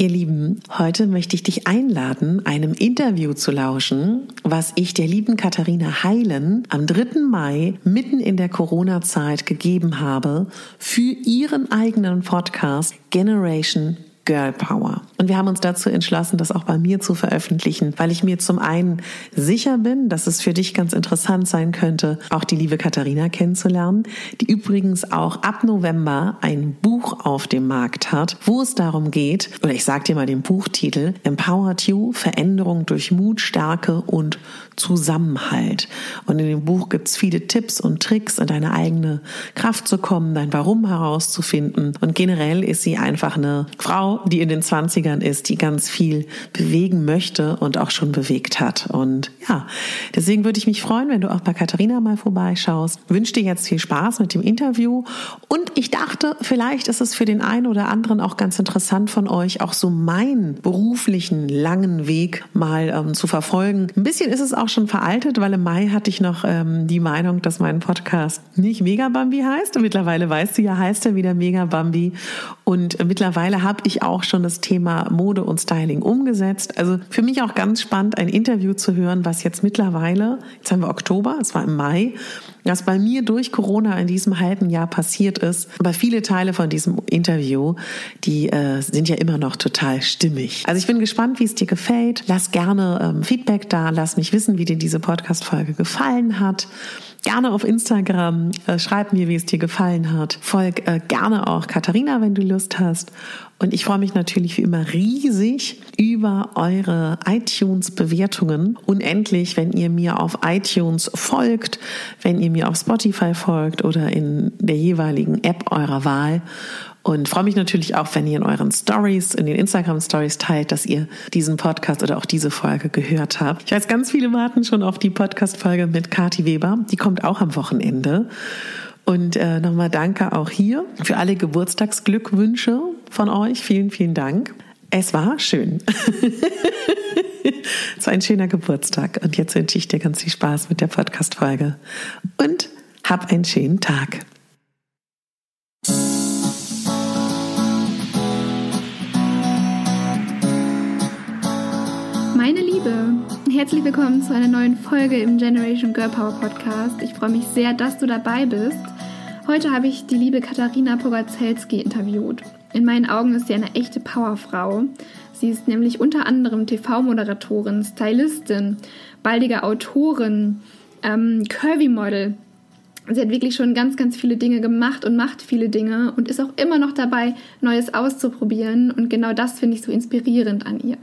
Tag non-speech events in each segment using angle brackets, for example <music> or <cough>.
Ihr Lieben, heute möchte ich dich einladen, einem Interview zu lauschen, was ich der lieben Katharina Heilen am 3. Mai mitten in der Corona-Zeit gegeben habe für ihren eigenen Podcast Generation Girl Power. Und wir haben uns dazu entschlossen, das auch bei mir zu veröffentlichen, weil ich mir zum einen sicher bin, dass es für dich ganz interessant sein könnte, auch die liebe Katharina kennenzulernen, die übrigens auch ab November ein Buch auf dem Markt hat, wo es darum geht, oder ich sage dir mal den Buchtitel, Empowered You, Veränderung durch Mut, Stärke und Zusammenhalt. Und in dem Buch gibt es viele Tipps und Tricks, in deine eigene Kraft zu kommen, dein Warum herauszufinden. Und generell ist sie einfach eine Frau, die in den 20ern Kindern ist, die ganz viel bewegen möchte und auch schon bewegt hat. Und ja, deswegen würde ich mich freuen, wenn du auch bei Katharina mal vorbeischaust. Wünsche dir jetzt viel Spaß mit dem Interview. Und ich dachte, vielleicht ist es für den einen oder anderen auch ganz interessant von euch, auch so meinen beruflichen langen Weg mal ähm, zu verfolgen. Ein bisschen ist es auch schon veraltet, weil im Mai hatte ich noch ähm, die Meinung, dass mein Podcast nicht Mega Bambi heißt. Und mittlerweile weißt du ja, heißt er wieder Mega Bambi. Und mittlerweile habe ich auch schon das Thema Mode und Styling umgesetzt. Also für mich auch ganz spannend, ein Interview zu hören, was jetzt mittlerweile, jetzt haben wir Oktober, es war im Mai, was bei mir durch Corona in diesem halben Jahr passiert ist. Aber viele Teile von diesem Interview, die äh, sind ja immer noch total stimmig. Also ich bin gespannt, wie es dir gefällt. Lass gerne ähm, Feedback da, lass mich wissen, wie dir diese Podcast-Folge gefallen hat gerne auf Instagram, äh, schreib mir, wie es dir gefallen hat. Folg äh, gerne auch Katharina, wenn du Lust hast. Und ich freue mich natürlich wie immer riesig über eure iTunes-Bewertungen. Unendlich, wenn ihr mir auf iTunes folgt, wenn ihr mir auf Spotify folgt oder in der jeweiligen App eurer Wahl. Und freue mich natürlich auch, wenn ihr in euren Stories, in den Instagram Stories teilt, dass ihr diesen Podcast oder auch diese Folge gehört habt. Ich weiß, ganz viele warten schon auf die Podcast-Folge mit Kati Weber. Die kommt auch am Wochenende. Und äh, nochmal danke auch hier für alle Geburtstagsglückwünsche von euch. Vielen, vielen Dank. Es war schön. <laughs> es war ein schöner Geburtstag. Und jetzt wünsche ich dir ganz viel Spaß mit der Podcast-Folge. Und hab einen schönen Tag. Liebe, herzlich willkommen zu einer neuen Folge im Generation Girl Power Podcast. Ich freue mich sehr, dass du dabei bist. Heute habe ich die liebe Katharina Pogacelski interviewt. In meinen Augen ist sie eine echte Powerfrau. Sie ist nämlich unter anderem TV-Moderatorin, Stylistin, baldige Autorin, ähm, Curvy-Model. Sie hat wirklich schon ganz, ganz viele Dinge gemacht und macht viele Dinge und ist auch immer noch dabei, Neues auszuprobieren. Und genau das finde ich so inspirierend an ihr.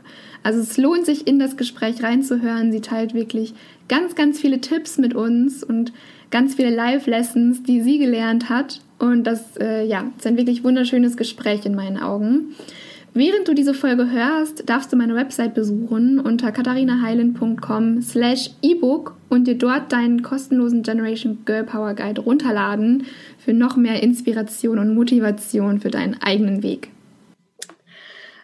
Also es lohnt sich, in das Gespräch reinzuhören. Sie teilt wirklich ganz, ganz viele Tipps mit uns und ganz viele Live-Lessons, die sie gelernt hat. Und das äh, ja, ist ein wirklich wunderschönes Gespräch in meinen Augen. Während du diese Folge hörst, darfst du meine Website besuchen unter katharinaheilen.com slash ebook und dir dort deinen kostenlosen Generation Girl Power Guide runterladen für noch mehr Inspiration und Motivation für deinen eigenen Weg.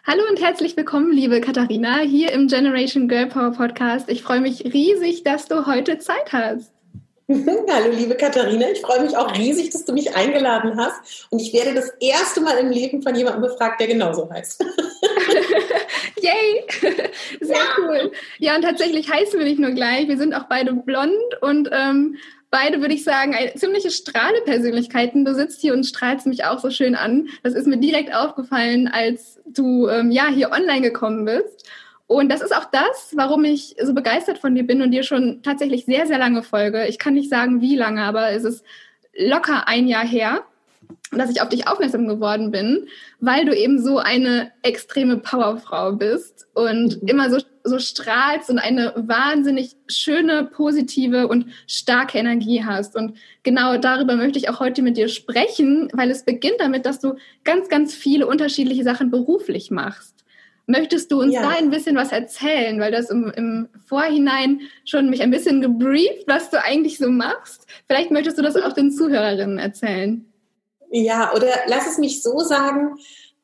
Hallo und herzlich willkommen, liebe Katharina, hier im Generation Girl Power Podcast. Ich freue mich riesig, dass du heute Zeit hast. <laughs> Hallo, liebe Katharina. Ich freue mich auch riesig, dass du mich eingeladen hast. Und ich werde das erste Mal im Leben von jemandem befragt, der genauso heißt. <laughs> Yay! <laughs> Sehr ja. cool. Ja, und tatsächlich heißen wir nicht nur gleich. Wir sind auch beide blond und ähm, beide, würde ich sagen, eine ziemliche Strahlepersönlichkeiten. Du sitzt hier und strahlst mich auch so schön an. Das ist mir direkt aufgefallen, als du ähm, ja hier online gekommen bist. Und das ist auch das, warum ich so begeistert von dir bin und dir schon tatsächlich sehr, sehr lange folge. Ich kann nicht sagen, wie lange, aber es ist locker ein Jahr her, dass ich auf dich aufmerksam geworden bin, weil du eben so eine extreme Powerfrau bist und mhm. immer so, so strahlst und eine wahnsinnig schöne, positive und starke Energie hast. Und genau darüber möchte ich auch heute mit dir sprechen, weil es beginnt damit, dass du ganz, ganz viele unterschiedliche Sachen beruflich machst. Möchtest du uns ja. da ein bisschen was erzählen? Weil das im, im, Vorhinein schon mich ein bisschen gebrieft, was du eigentlich so machst. Vielleicht möchtest du das auch den Zuhörerinnen erzählen. Ja, oder lass es mich so sagen.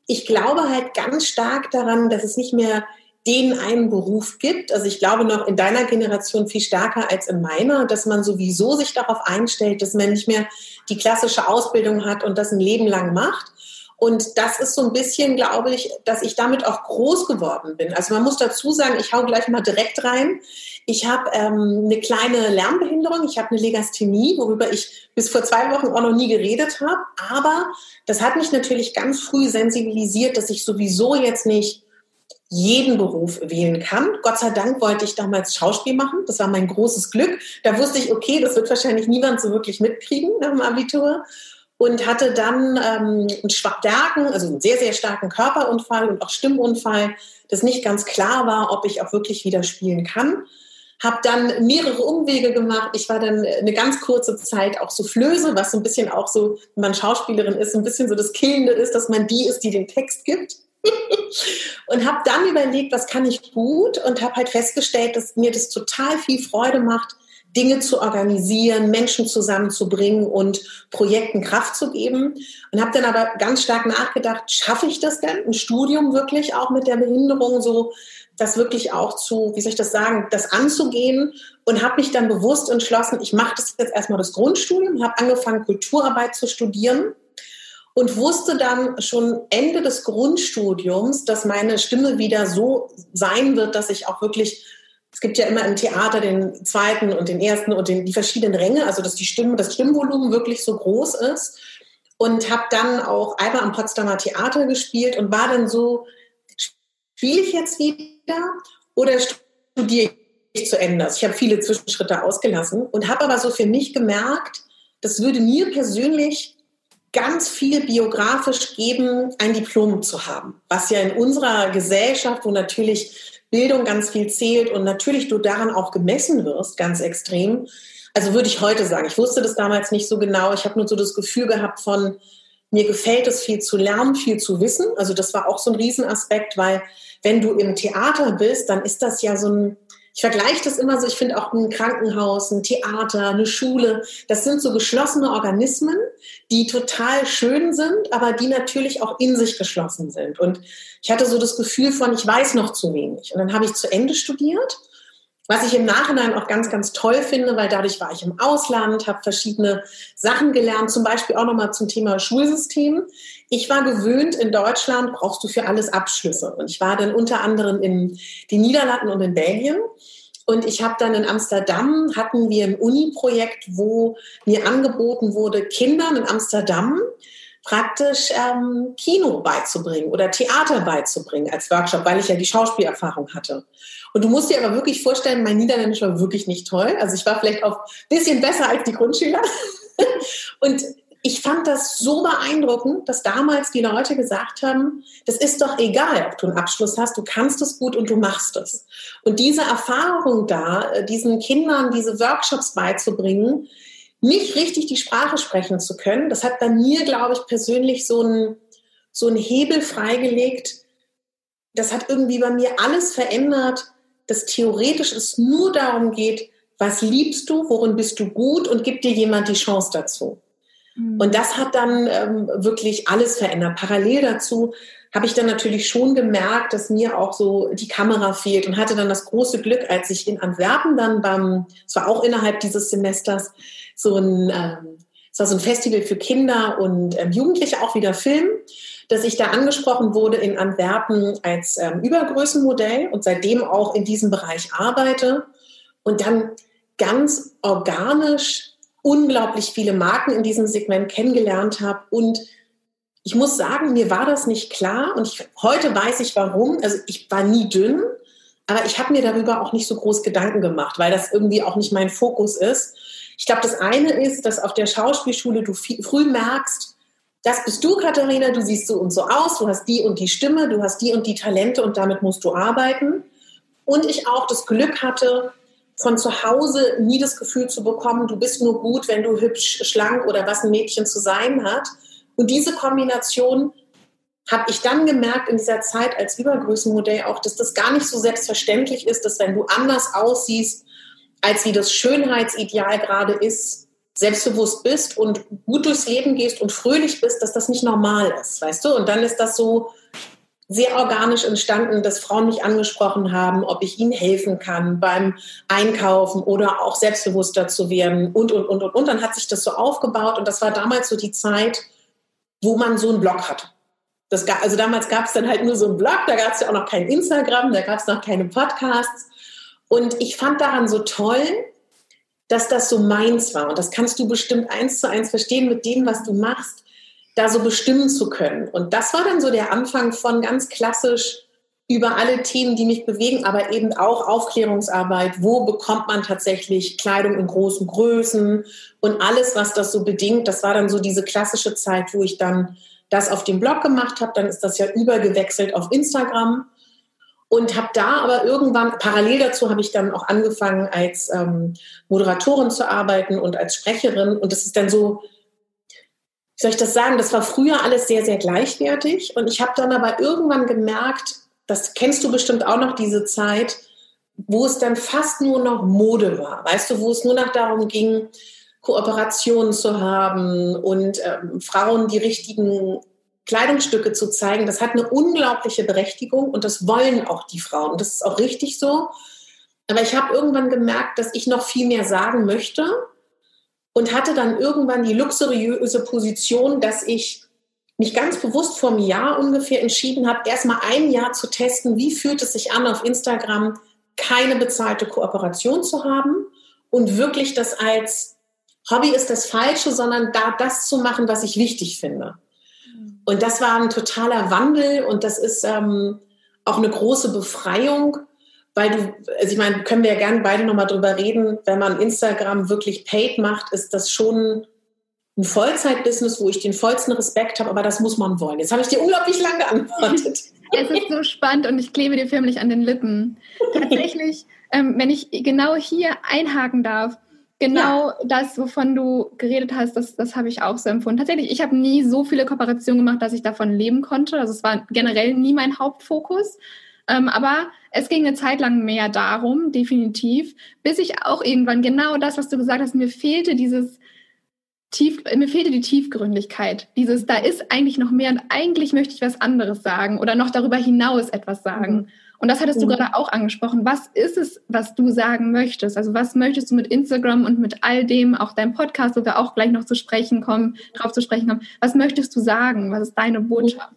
Ich glaube halt ganz stark daran, dass es nicht mehr den einen Beruf gibt. Also ich glaube noch in deiner Generation viel stärker als in meiner, dass man sowieso sich darauf einstellt, dass man nicht mehr die klassische Ausbildung hat und das ein Leben lang macht, und das ist so ein bisschen, glaube ich, dass ich damit auch groß geworden bin. Also man muss dazu sagen, ich hau gleich mal direkt rein. Ich habe ähm, eine kleine Lernbehinderung, ich habe eine Legasthenie, worüber ich bis vor zwei Wochen auch noch nie geredet habe. Aber das hat mich natürlich ganz früh sensibilisiert, dass ich sowieso jetzt nicht jeden Beruf wählen kann. Gott sei Dank wollte ich damals Schauspiel machen. Das war mein großes Glück. Da wusste ich, okay, das wird wahrscheinlich niemand so wirklich mitkriegen nach dem Abitur und hatte dann ähm, einen starken, also einen sehr, sehr starken Körperunfall und auch Stimmunfall, das nicht ganz klar war, ob ich auch wirklich wieder spielen kann. Habe dann mehrere Umwege gemacht. Ich war dann eine ganz kurze Zeit auch Soufflöse, was so ein bisschen auch so, wenn man Schauspielerin ist, ein bisschen so das Killende ist, dass man die ist, die den Text gibt. <laughs> und habe dann überlegt, was kann ich gut? Und habe halt festgestellt, dass mir das total viel Freude macht, Dinge zu organisieren, Menschen zusammenzubringen und Projekten Kraft zu geben. Und habe dann aber ganz stark nachgedacht, schaffe ich das denn, ein Studium wirklich auch mit der Behinderung so, das wirklich auch zu, wie soll ich das sagen, das anzugehen? Und habe mich dann bewusst entschlossen, ich mache das jetzt erstmal das Grundstudium, habe angefangen, Kulturarbeit zu studieren und wusste dann schon Ende des Grundstudiums, dass meine Stimme wieder so sein wird, dass ich auch wirklich es gibt ja immer im Theater den zweiten und den ersten und den, die verschiedenen Ränge, also dass die Stimme, das Stimmvolumen wirklich so groß ist. Und habe dann auch einmal am Potsdamer Theater gespielt und war dann so, spiele ich jetzt wieder oder studiere ich zu Ende? Also ich habe viele Zwischenschritte ausgelassen und habe aber so für mich gemerkt, das würde mir persönlich ganz viel biografisch geben, ein Diplom zu haben, was ja in unserer Gesellschaft, wo natürlich Bildung ganz viel zählt und natürlich du daran auch gemessen wirst, ganz extrem. Also würde ich heute sagen, ich wusste das damals nicht so genau. Ich habe nur so das Gefühl gehabt von, mir gefällt es viel zu lernen, viel zu wissen. Also das war auch so ein Riesenaspekt, weil wenn du im Theater bist, dann ist das ja so ein, ich vergleiche das immer so, ich finde auch ein Krankenhaus, ein Theater, eine Schule, das sind so geschlossene Organismen, die total schön sind, aber die natürlich auch in sich geschlossen sind. Und ich hatte so das Gefühl von, ich weiß noch zu wenig. Und dann habe ich zu Ende studiert, was ich im Nachhinein auch ganz, ganz toll finde, weil dadurch war ich im Ausland, habe verschiedene Sachen gelernt, zum Beispiel auch nochmal zum Thema Schulsystem. Ich war gewöhnt, in Deutschland brauchst du für alles Abschlüsse. Und ich war dann unter anderem in den Niederlanden und in Belgien. Und ich habe dann in Amsterdam, hatten wir ein Uni-Projekt, wo mir angeboten wurde, Kindern in Amsterdam praktisch ähm, Kino beizubringen oder Theater beizubringen als Workshop, weil ich ja die Schauspielerfahrung hatte. Und du musst dir aber wirklich vorstellen, mein Niederländisch war wirklich nicht toll. Also ich war vielleicht auch ein bisschen besser als die Grundschüler. <laughs> Und ich fand das so beeindruckend, dass damals die Leute gesagt haben, das ist doch egal, ob du einen Abschluss hast, du kannst es gut und du machst es. Und diese Erfahrung da, äh, diesen Kindern diese Workshops beizubringen, nicht richtig die Sprache sprechen zu können, das hat bei mir, glaube ich, persönlich so einen, so einen Hebel freigelegt. Das hat irgendwie bei mir alles verändert, dass theoretisch es nur darum geht, was liebst du, worin bist du gut und gibt dir jemand die Chance dazu. Mhm. Und das hat dann ähm, wirklich alles verändert. Parallel dazu habe ich dann natürlich schon gemerkt, dass mir auch so die Kamera fehlt und hatte dann das große Glück, als ich in Antwerpen dann beim, es war auch innerhalb dieses Semesters, so ein, ähm, es war so ein Festival für Kinder und ähm, Jugendliche, auch wieder Film, dass ich da angesprochen wurde in Antwerpen als ähm, Übergrößenmodell und seitdem auch in diesem Bereich arbeite und dann ganz organisch unglaublich viele Marken in diesem Segment kennengelernt habe und ich muss sagen, mir war das nicht klar und ich, heute weiß ich warum. Also ich war nie dünn, aber ich habe mir darüber auch nicht so groß Gedanken gemacht, weil das irgendwie auch nicht mein Fokus ist. Ich glaube, das eine ist, dass auf der Schauspielschule du viel, früh merkst, das bist du, Katharina, du siehst so und so aus, du hast die und die Stimme, du hast die und die Talente und damit musst du arbeiten. Und ich auch das Glück hatte, von zu Hause nie das Gefühl zu bekommen, du bist nur gut, wenn du hübsch, schlank oder was ein Mädchen zu sein hat, und diese Kombination habe ich dann gemerkt in dieser Zeit als Übergrößenmodell auch, dass das gar nicht so selbstverständlich ist, dass wenn du anders aussiehst, als wie das Schönheitsideal gerade ist, selbstbewusst bist und gut durchs Leben gehst und fröhlich bist, dass das nicht normal ist, weißt du? Und dann ist das so sehr organisch entstanden, dass Frauen mich angesprochen haben, ob ich ihnen helfen kann beim Einkaufen oder auch selbstbewusster zu werden und, und, und, und, und. Dann hat sich das so aufgebaut und das war damals so die Zeit, wo man so einen Blog hat. Das, also damals gab es dann halt nur so einen Blog, da gab es ja auch noch kein Instagram, da gab es noch keine Podcasts. Und ich fand daran so toll, dass das so meins war. Und das kannst du bestimmt eins zu eins verstehen mit dem, was du machst, da so bestimmen zu können. Und das war dann so der Anfang von ganz klassisch über alle Themen, die mich bewegen, aber eben auch Aufklärungsarbeit. Wo bekommt man tatsächlich Kleidung in großen Größen und alles, was das so bedingt. Das war dann so diese klassische Zeit, wo ich dann das auf dem Blog gemacht habe. Dann ist das ja übergewechselt auf Instagram und habe da aber irgendwann parallel dazu habe ich dann auch angefangen als ähm, Moderatorin zu arbeiten und als Sprecherin und das ist dann so soll ich das sagen das war früher alles sehr sehr gleichwertig und ich habe dann aber irgendwann gemerkt das kennst du bestimmt auch noch, diese Zeit, wo es dann fast nur noch Mode war. Weißt du, wo es nur noch darum ging, Kooperationen zu haben und ähm, Frauen die richtigen Kleidungsstücke zu zeigen. Das hat eine unglaubliche Berechtigung und das wollen auch die Frauen. Das ist auch richtig so. Aber ich habe irgendwann gemerkt, dass ich noch viel mehr sagen möchte und hatte dann irgendwann die luxuriöse Position, dass ich mich ganz bewusst vor einem Jahr ungefähr entschieden habe, erstmal ein Jahr zu testen, wie fühlt es sich an, auf Instagram keine bezahlte Kooperation zu haben und wirklich das als Hobby ist das Falsche, sondern da das zu machen, was ich wichtig finde. Und das war ein totaler Wandel und das ist ähm, auch eine große Befreiung, weil du, also ich meine, können wir ja gerne beide nochmal drüber reden, wenn man Instagram wirklich paid macht, ist das schon ein Vollzeitbusiness, wo ich den vollsten Respekt habe, aber das muss man wollen. Jetzt habe ich dir unglaublich lange geantwortet. <laughs> Es ist so spannend und ich klebe dir förmlich an den Lippen. Tatsächlich, ähm, wenn ich genau hier einhaken darf, genau ja. das, wovon du geredet hast, das, das habe ich auch so empfunden. Tatsächlich, ich habe nie so viele Kooperationen gemacht, dass ich davon leben konnte. Also es war generell nie mein Hauptfokus. Ähm, aber es ging eine Zeit lang mehr darum, definitiv, bis ich auch irgendwann genau das, was du gesagt hast, mir fehlte dieses tief, mir fehlte die Tiefgründigkeit. Dieses, da ist eigentlich noch mehr und eigentlich möchte ich was anderes sagen oder noch darüber hinaus etwas sagen. Mhm. Und das hattest du mhm. gerade auch angesprochen. Was ist es, was du sagen möchtest? Also was möchtest du mit Instagram und mit all dem, auch deinem Podcast, wo wir auch gleich noch zu sprechen kommen, drauf zu sprechen kommen. Was möchtest du sagen? Was ist deine Botschaft?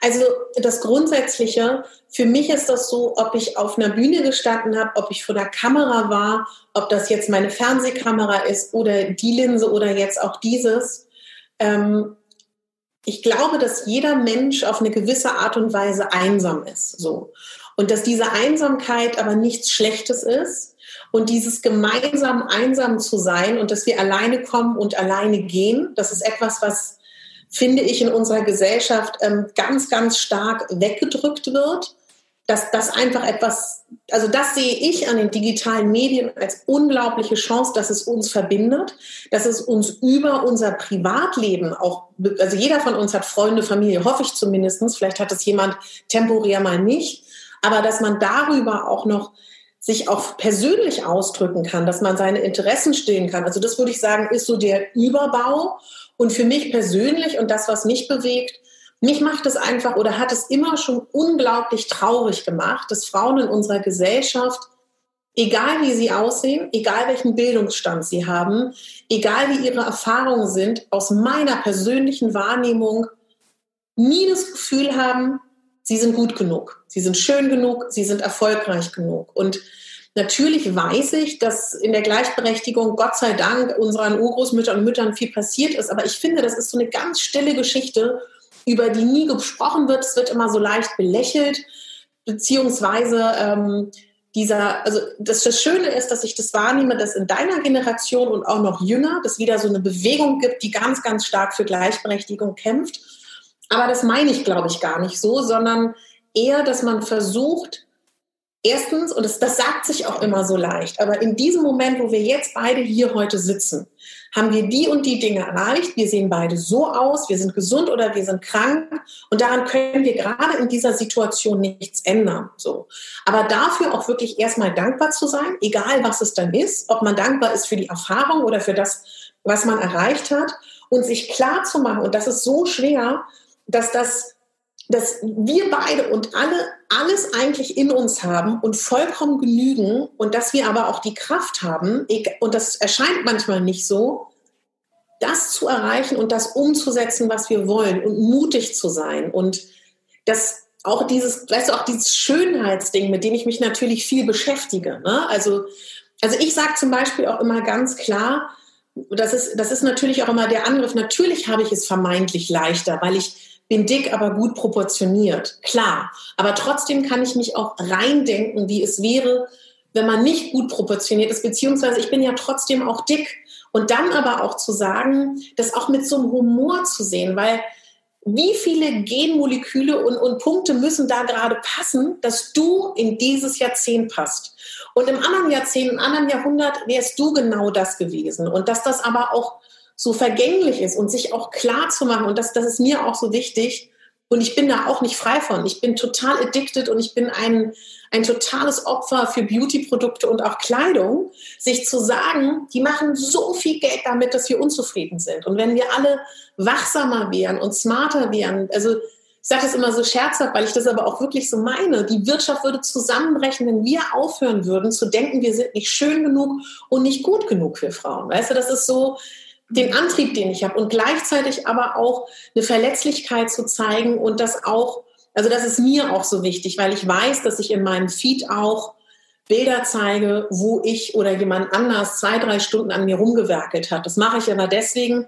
Also das Grundsätzliche, für mich ist das so, ob ich auf einer Bühne gestanden habe, ob ich vor der Kamera war, ob das jetzt meine Fernsehkamera ist oder die Linse oder jetzt auch dieses. Ähm, ich glaube, dass jeder Mensch auf eine gewisse Art und Weise einsam ist. So. Und dass diese Einsamkeit aber nichts Schlechtes ist. Und dieses gemeinsam einsam zu sein und dass wir alleine kommen und alleine gehen, das ist etwas, was finde ich, in unserer Gesellschaft ähm, ganz, ganz stark weggedrückt wird. Dass das einfach etwas, also das sehe ich an den digitalen Medien als unglaubliche Chance, dass es uns verbindet, dass es uns über unser Privatleben auch, also jeder von uns hat Freunde, Familie, hoffe ich zumindest, vielleicht hat es jemand temporär mal nicht, aber dass man darüber auch noch sich auch persönlich ausdrücken kann, dass man seine Interessen stillen kann. Also das würde ich sagen, ist so der Überbau. Und für mich persönlich und das, was mich bewegt, mich macht es einfach oder hat es immer schon unglaublich traurig gemacht, dass Frauen in unserer Gesellschaft, egal wie sie aussehen, egal welchen Bildungsstand sie haben, egal wie ihre Erfahrungen sind, aus meiner persönlichen Wahrnehmung nie das Gefühl haben, sie sind gut genug, sie sind schön genug, sie sind erfolgreich genug. Und natürlich weiß ich, dass in der Gleichberechtigung, Gott sei Dank, unseren Urgroßmüttern und Müttern viel passiert ist. Aber ich finde, das ist so eine ganz stille Geschichte, über die nie gesprochen wird. Es wird immer so leicht belächelt, beziehungsweise ähm, dieser, also das, das Schöne ist, dass ich das wahrnehme, dass in deiner Generation und auch noch jünger es wieder so eine Bewegung gibt, die ganz, ganz stark für Gleichberechtigung kämpft. Aber das meine ich, glaube ich, gar nicht so, sondern eher, dass man versucht, erstens, und das, das sagt sich auch immer so leicht, aber in diesem Moment, wo wir jetzt beide hier heute sitzen, haben wir die und die Dinge erreicht. Wir sehen beide so aus, wir sind gesund oder wir sind krank und daran können wir gerade in dieser Situation nichts ändern. So. Aber dafür auch wirklich erstmal dankbar zu sein, egal was es dann ist, ob man dankbar ist für die Erfahrung oder für das, was man erreicht hat und sich klar zu machen, und das ist so schwer, dass das dass wir beide und alle alles eigentlich in uns haben und vollkommen genügen und dass wir aber auch die Kraft haben, und das erscheint manchmal nicht so, das zu erreichen und das umzusetzen, was wir wollen und mutig zu sein und das auch dieses, weißt du, auch dieses Schönheitsding, mit dem ich mich natürlich viel beschäftige. Ne? Also, also ich sage zum Beispiel auch immer ganz klar, das ist, das ist natürlich auch immer der Angriff. Natürlich habe ich es vermeintlich leichter, weil ich bin dick, aber gut proportioniert. Klar. Aber trotzdem kann ich mich auch reindenken, wie es wäre, wenn man nicht gut proportioniert ist, beziehungsweise ich bin ja trotzdem auch dick. Und dann aber auch zu sagen, das auch mit so einem Humor zu sehen, weil wie viele Genmoleküle und, und Punkte müssen da gerade passen, dass du in dieses Jahrzehnt passt. Und im anderen Jahrzehnt, im anderen Jahrhundert wärst du genau das gewesen. Und dass das aber auch so vergänglich ist und sich auch klar zu machen. Und das, das ist mir auch so wichtig. Und ich bin da auch nicht frei von. Ich bin total addicted und ich bin ein, ein totales Opfer für Beauty-Produkte und auch Kleidung, sich zu sagen, die machen so viel Geld damit, dass wir unzufrieden sind. Und wenn wir alle wachsamer wären und smarter wären, also ich sage das immer so scherzhaft, weil ich das aber auch wirklich so meine. Die Wirtschaft würde zusammenbrechen, wenn wir aufhören würden zu denken, wir sind nicht schön genug und nicht gut genug für Frauen. Weißt du, das ist so, den Antrieb, den ich habe und gleichzeitig aber auch eine Verletzlichkeit zu zeigen und das auch, also das ist mir auch so wichtig, weil ich weiß, dass ich in meinem Feed auch Bilder zeige, wo ich oder jemand anders zwei, drei Stunden an mir rumgewerkelt hat. Das mache ich aber deswegen,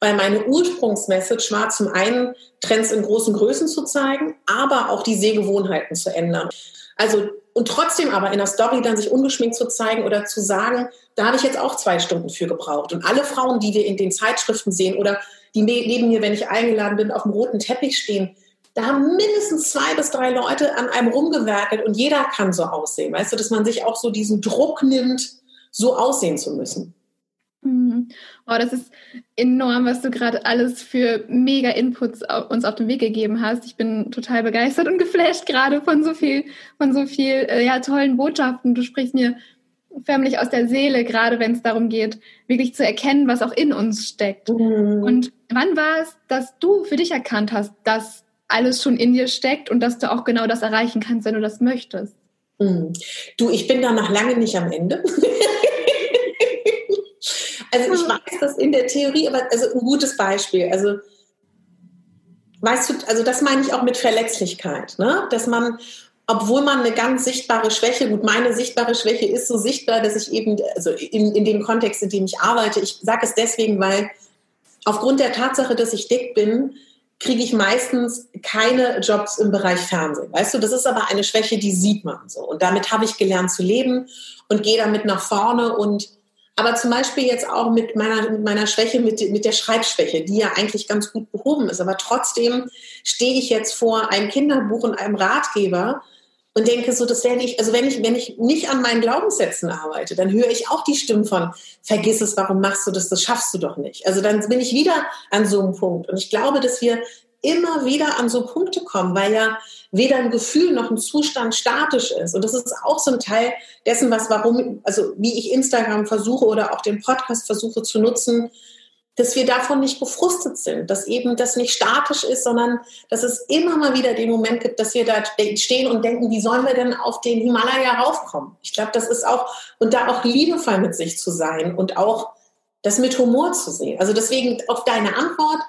weil meine Ursprungsmessage war zum einen, Trends in großen Größen zu zeigen, aber auch die Sehgewohnheiten zu ändern. Also und trotzdem aber in der Story dann sich ungeschminkt zu zeigen oder zu sagen, da habe ich jetzt auch zwei Stunden für gebraucht. Und alle Frauen, die wir in den Zeitschriften sehen oder die neben mir, wenn ich eingeladen bin, auf dem roten Teppich stehen, da haben mindestens zwei bis drei Leute an einem rumgewerkelt und jeder kann so aussehen. Weißt du, dass man sich auch so diesen Druck nimmt, so aussehen zu müssen. Mhm. Das ist enorm, was du gerade alles für mega Inputs uns auf den Weg gegeben hast. Ich bin total begeistert und geflasht gerade von so viel, von so viel äh, ja, tollen Botschaften. Du sprichst mir förmlich aus der Seele, gerade wenn es darum geht, wirklich zu erkennen, was auch in uns steckt. Mhm. Und wann war es, dass du für dich erkannt hast, dass alles schon in dir steckt und dass du auch genau das erreichen kannst, wenn du das möchtest? Mhm. Du, ich bin da noch lange nicht am Ende. <laughs> Also ich weiß das in der Theorie, aber also ein gutes Beispiel. Also weißt du, also das meine ich auch mit Verletzlichkeit, ne? Dass man, obwohl man eine ganz sichtbare Schwäche, gut, meine sichtbare Schwäche ist so sichtbar, dass ich eben, also in, in dem Kontext, in dem ich arbeite, ich sage es deswegen, weil aufgrund der Tatsache, dass ich dick bin, kriege ich meistens keine Jobs im Bereich Fernsehen. Weißt du, das ist aber eine Schwäche, die sieht man so. Und damit habe ich gelernt zu leben und gehe damit nach vorne und aber zum Beispiel jetzt auch mit meiner, mit meiner Schwäche, mit, mit der Schreibschwäche, die ja eigentlich ganz gut behoben ist. Aber trotzdem stehe ich jetzt vor einem Kinderbuch und einem Ratgeber und denke so, das werde ich, also wenn ich, wenn ich nicht an meinen Glaubenssätzen arbeite, dann höre ich auch die Stimmen von, vergiss es, warum machst du das, das schaffst du doch nicht. Also dann bin ich wieder an so einem Punkt. Und ich glaube, dass wir immer wieder an so Punkte kommen, weil ja weder ein Gefühl noch ein Zustand statisch ist. Und das ist auch so ein Teil dessen, was warum, also wie ich Instagram versuche oder auch den Podcast versuche zu nutzen, dass wir davon nicht gefrustet sind, dass eben das nicht statisch ist, sondern dass es immer mal wieder den Moment gibt, dass wir da stehen und denken, wie sollen wir denn auf den Himalaya raufkommen? Ich glaube, das ist auch, und da auch liebevoll mit sich zu sein und auch das mit Humor zu sehen. Also deswegen auf deine Antwort,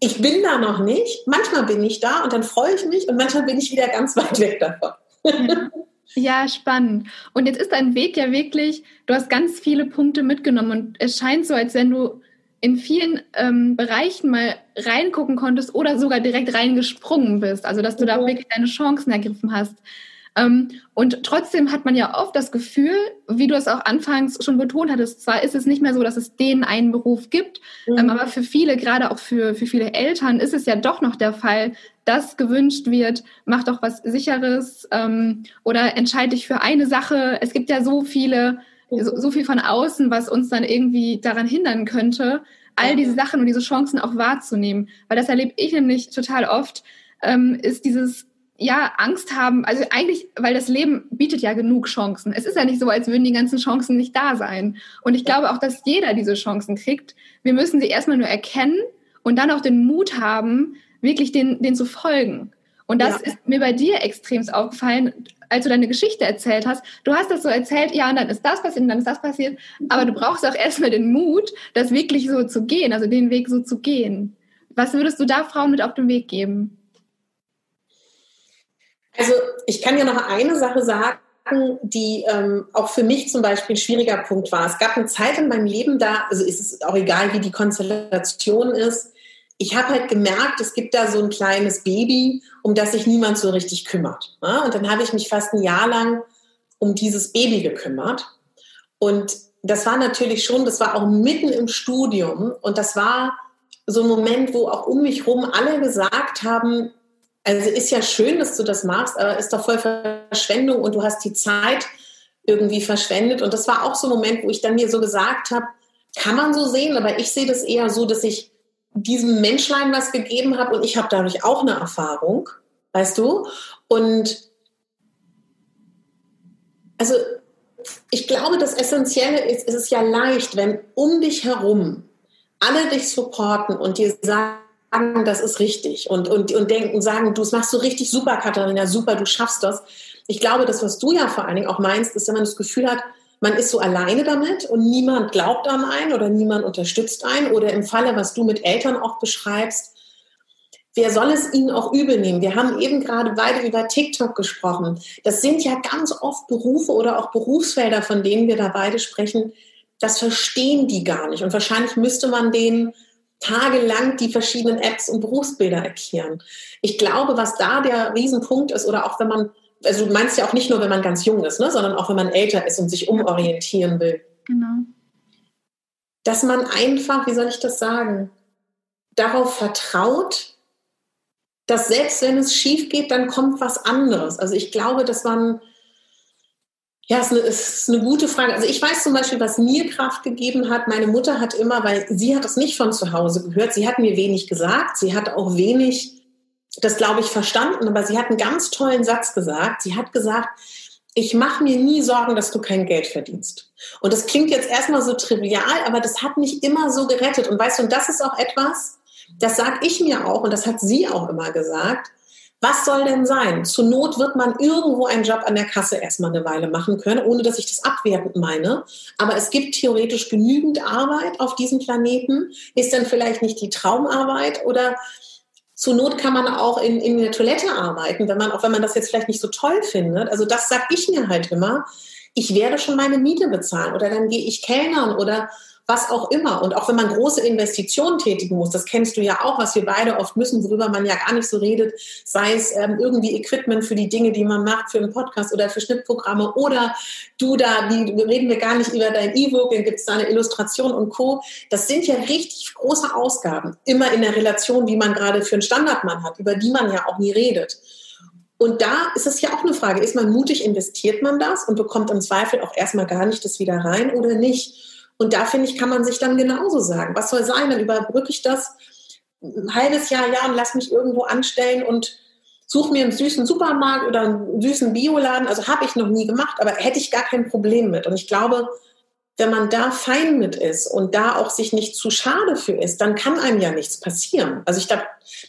ich bin da noch nicht. Manchmal bin ich da und dann freue ich mich und manchmal bin ich wieder ganz weit weg davon. <laughs> Ja, spannend. Und jetzt ist dein Weg ja wirklich, du hast ganz viele Punkte mitgenommen und es scheint so, als wenn du in vielen ähm, Bereichen mal reingucken konntest oder sogar direkt reingesprungen bist. Also dass du da wirklich deine Chancen ergriffen hast. Ähm, und trotzdem hat man ja oft das Gefühl, wie du es auch anfangs schon betont hattest, zwar ist es nicht mehr so, dass es den einen Beruf gibt, mhm. ähm, aber für viele, gerade auch für, für viele Eltern, ist es ja doch noch der Fall, dass gewünscht wird, mach doch was Sicheres ähm, oder entscheide dich für eine Sache. Es gibt ja so viele so, so viel von außen, was uns dann irgendwie daran hindern könnte, all diese Sachen und diese Chancen auch wahrzunehmen. Weil das erlebe ich nämlich total oft, ähm, ist dieses ja, Angst haben, also eigentlich, weil das Leben bietet ja genug Chancen. Es ist ja nicht so, als würden die ganzen Chancen nicht da sein. Und ich glaube auch, dass jeder diese Chancen kriegt. Wir müssen sie erstmal nur erkennen und dann auch den Mut haben, wirklich den, den zu folgen. Und das ja. ist mir bei dir extremst aufgefallen als du deine Geschichte erzählt hast, du hast das so erzählt, ja, und dann ist das passiert und dann ist das passiert, aber du brauchst auch erstmal den Mut, das wirklich so zu gehen, also den Weg so zu gehen. Was würdest du da Frauen mit auf den Weg geben? Also ich kann ja noch eine Sache sagen, die ähm, auch für mich zum Beispiel ein schwieriger Punkt war. Es gab eine Zeit in meinem Leben da, also ist es auch egal, wie die Konstellation ist, ich habe halt gemerkt, es gibt da so ein kleines Baby, um das sich niemand so richtig kümmert. Ne? Und dann habe ich mich fast ein Jahr lang um dieses Baby gekümmert. Und das war natürlich schon, das war auch mitten im Studium. Und das war so ein Moment, wo auch um mich herum alle gesagt haben, also ist ja schön, dass du das machst, aber ist doch voll Verschwendung und du hast die Zeit irgendwie verschwendet. Und das war auch so ein Moment, wo ich dann mir so gesagt habe, kann man so sehen, aber ich sehe das eher so, dass ich diesem Menschlein was gegeben habe und ich habe dadurch auch eine Erfahrung, weißt du? Und also ich glaube, das Essentielle ist, es ist ja leicht, wenn um dich herum alle dich supporten und dir sagen, das ist richtig und, und, und denken, sagen, du machst so richtig super, Katharina, super, du schaffst das. Ich glaube, das, was du ja vor allen Dingen auch meinst, ist, wenn man das Gefühl hat, man ist so alleine damit und niemand glaubt an einen oder niemand unterstützt einen. Oder im Falle, was du mit Eltern auch beschreibst, wer soll es ihnen auch übel nehmen? Wir haben eben gerade beide über TikTok gesprochen. Das sind ja ganz oft Berufe oder auch Berufsfelder, von denen wir da beide sprechen. Das verstehen die gar nicht. Und wahrscheinlich müsste man denen tagelang die verschiedenen Apps und Berufsbilder erklären. Ich glaube, was da der Riesenpunkt ist, oder auch wenn man also du meinst ja auch nicht nur, wenn man ganz jung ist, ne, sondern auch wenn man älter ist und sich umorientieren will. Genau. Dass man einfach, wie soll ich das sagen, darauf vertraut, dass selbst wenn es schief geht, dann kommt was anderes. Also ich glaube, dass man, ja, es ist, eine, es gute Frage. Also ich weiß zum Beispiel, was mir Kraft gegeben hat. Meine Mutter hat immer, weil sie hat das nicht von zu Hause gehört, sie hat mir wenig gesagt, sie hat auch wenig das, glaube ich, verstanden, aber sie hat einen ganz tollen Satz gesagt. Sie hat gesagt, ich mache mir nie Sorgen, dass du kein Geld verdienst. Und das klingt jetzt erstmal so trivial, aber das hat mich immer so gerettet. Und weißt du, und das ist auch etwas, das sage ich mir auch und das hat sie auch immer gesagt. Was soll denn sein? Zur Not wird man irgendwo einen Job an der Kasse erstmal eine Weile machen können, ohne dass ich das abwertend meine. Aber es gibt theoretisch genügend Arbeit auf diesem Planeten. Ist dann vielleicht nicht die Traumarbeit oder zur Not kann man auch in, in der Toilette arbeiten, wenn man, auch wenn man das jetzt vielleicht nicht so toll findet. Also das sage ich mir halt immer. Ich werde schon meine Miete bezahlen oder dann gehe ich Kellnern oder was auch immer. Und auch wenn man große Investitionen tätigen muss, das kennst du ja auch, was wir beide oft müssen, worüber man ja gar nicht so redet, sei es ähm, irgendwie Equipment für die Dinge, die man macht, für einen Podcast oder für Schnittprogramme oder du da, wie reden wir gar nicht über dein E-Book, dann gibt es da eine Illustration und Co. Das sind ja richtig große Ausgaben, immer in der Relation, wie man gerade für einen Standardmann hat, über die man ja auch nie redet. Und da ist es ja auch eine Frage, ist man mutig, investiert man das und bekommt im Zweifel auch erstmal gar nicht das wieder rein oder nicht? Und da finde ich, kann man sich dann genauso sagen. Was soll sein? Dann überbrücke ich das ein halbes Jahr, ja, und lass mich irgendwo anstellen und suche mir einen süßen Supermarkt oder einen süßen Bioladen. Also habe ich noch nie gemacht, aber hätte ich gar kein Problem mit. Und ich glaube, wenn man da fein mit ist und da auch sich nicht zu schade für ist, dann kann einem ja nichts passieren. Also ich glaube,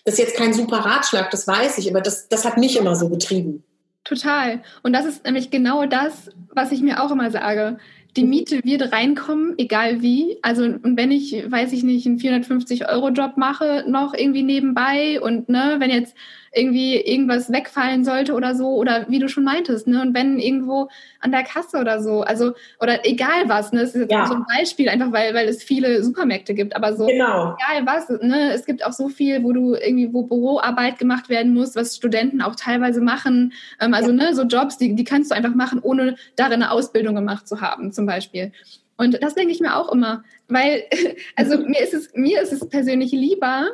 das ist jetzt kein super Ratschlag, das weiß ich, aber das, das hat mich immer so getrieben. Total. Und das ist nämlich genau das, was ich mir auch immer sage die Miete wird reinkommen, egal wie. Also und wenn ich, weiß ich nicht, einen 450-Euro-Job mache, noch irgendwie nebenbei und ne, wenn jetzt irgendwie irgendwas wegfallen sollte oder so, oder wie du schon meintest, ne, und wenn irgendwo an der Kasse oder so, also, oder egal was, ne, das ist jetzt ja. so ein Beispiel, einfach weil, weil es viele Supermärkte gibt, aber so, genau. egal was, ne, es gibt auch so viel, wo du irgendwie, wo Büroarbeit gemacht werden muss, was Studenten auch teilweise machen, ähm, also, ja. ne, so Jobs, die, die kannst du einfach machen, ohne darin eine Ausbildung gemacht zu haben, zum Beispiel. Und das denke ich mir auch immer, weil, <laughs> also mir ist es, mir ist es persönlich lieber,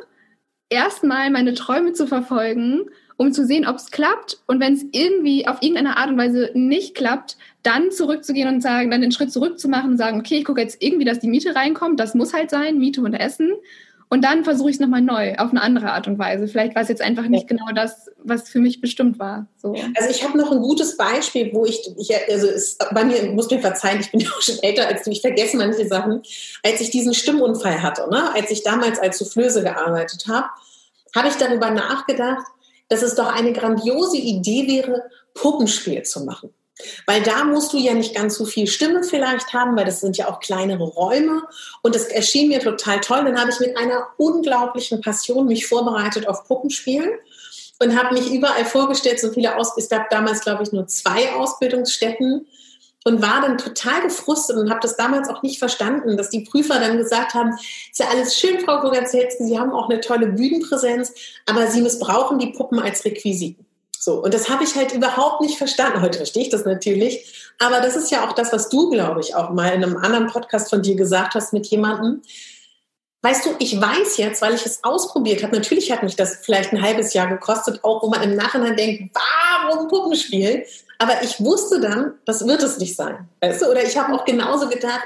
erstmal meine Träume zu verfolgen, um zu sehen, ob es klappt. Und wenn es irgendwie auf irgendeine Art und Weise nicht klappt, dann zurückzugehen und sagen, dann den Schritt zurückzumachen und sagen, okay, ich gucke jetzt irgendwie, dass die Miete reinkommt. Das muss halt sein, Miete und Essen. Und dann versuche ich es nochmal neu, auf eine andere Art und Weise. Vielleicht war es jetzt einfach nicht genau das, was für mich bestimmt war. So. Also ich habe noch ein gutes Beispiel, wo ich, ich also es, bei mir, muss mir verzeihen, ich bin <laughs> ja auch schon älter als du, ich vergesse manche Sachen. Als ich diesen Stimmunfall hatte, ne? als ich damals als Soufflöse gearbeitet habe, habe ich darüber nachgedacht, dass es doch eine grandiose Idee wäre, Puppenspiel zu machen. Weil da musst du ja nicht ganz so viel Stimme vielleicht haben, weil das sind ja auch kleinere Räume. Und das erschien mir total toll. Dann habe ich mit einer unglaublichen Passion mich vorbereitet auf Puppenspielen und habe mich überall vorgestellt, so viele Aus es gab damals, glaube ich, nur zwei Ausbildungsstätten und war dann total gefrustet und habe das damals auch nicht verstanden, dass die Prüfer dann gesagt haben, ist ja alles schön, Frau Gogazelski, Sie haben auch eine tolle Bühnenpräsenz, aber Sie missbrauchen die Puppen als Requisiten. So, und das habe ich halt überhaupt nicht verstanden. Heute verstehe ich das natürlich. Aber das ist ja auch das, was du, glaube ich, auch mal in einem anderen Podcast von dir gesagt hast mit jemandem. Weißt du, ich weiß jetzt, weil ich es ausprobiert habe, natürlich hat mich das vielleicht ein halbes Jahr gekostet, auch wo man im Nachhinein denkt, warum Puppenspiel? Aber ich wusste dann, das wird es nicht sein. Weißt du? Oder ich habe auch genauso gedacht,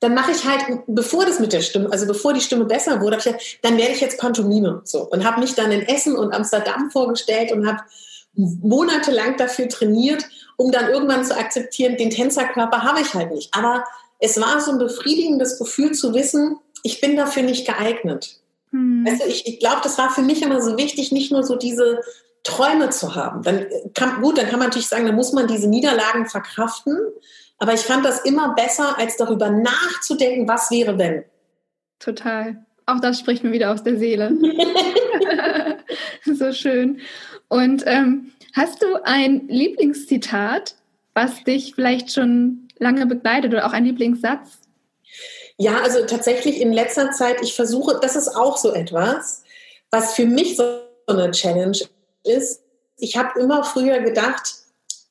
dann mache ich halt, bevor das mit der Stimme, also bevor die Stimme besser wurde, dann werde ich jetzt Pantomime. So. Und habe mich dann in Essen und Amsterdam vorgestellt und habe monatelang dafür trainiert, um dann irgendwann zu akzeptieren, den Tänzerkörper habe ich halt nicht. Aber es war so ein befriedigendes Gefühl zu wissen, ich bin dafür nicht geeignet. Hm. Also ich, ich glaube, das war für mich immer so wichtig, nicht nur so diese Träume zu haben. Dann kann, gut, dann kann man natürlich sagen, dann muss man diese Niederlagen verkraften. Aber ich fand das immer besser, als darüber nachzudenken, was wäre, wenn. Total. Auch das spricht mir wieder aus der Seele. <laughs> <laughs> so schön. Und ähm, hast du ein Lieblingszitat, was dich vielleicht schon lange begleitet oder auch ein Lieblingssatz? Ja, also tatsächlich in letzter Zeit, ich versuche, das ist auch so etwas, was für mich so eine Challenge ist. Ich habe immer früher gedacht,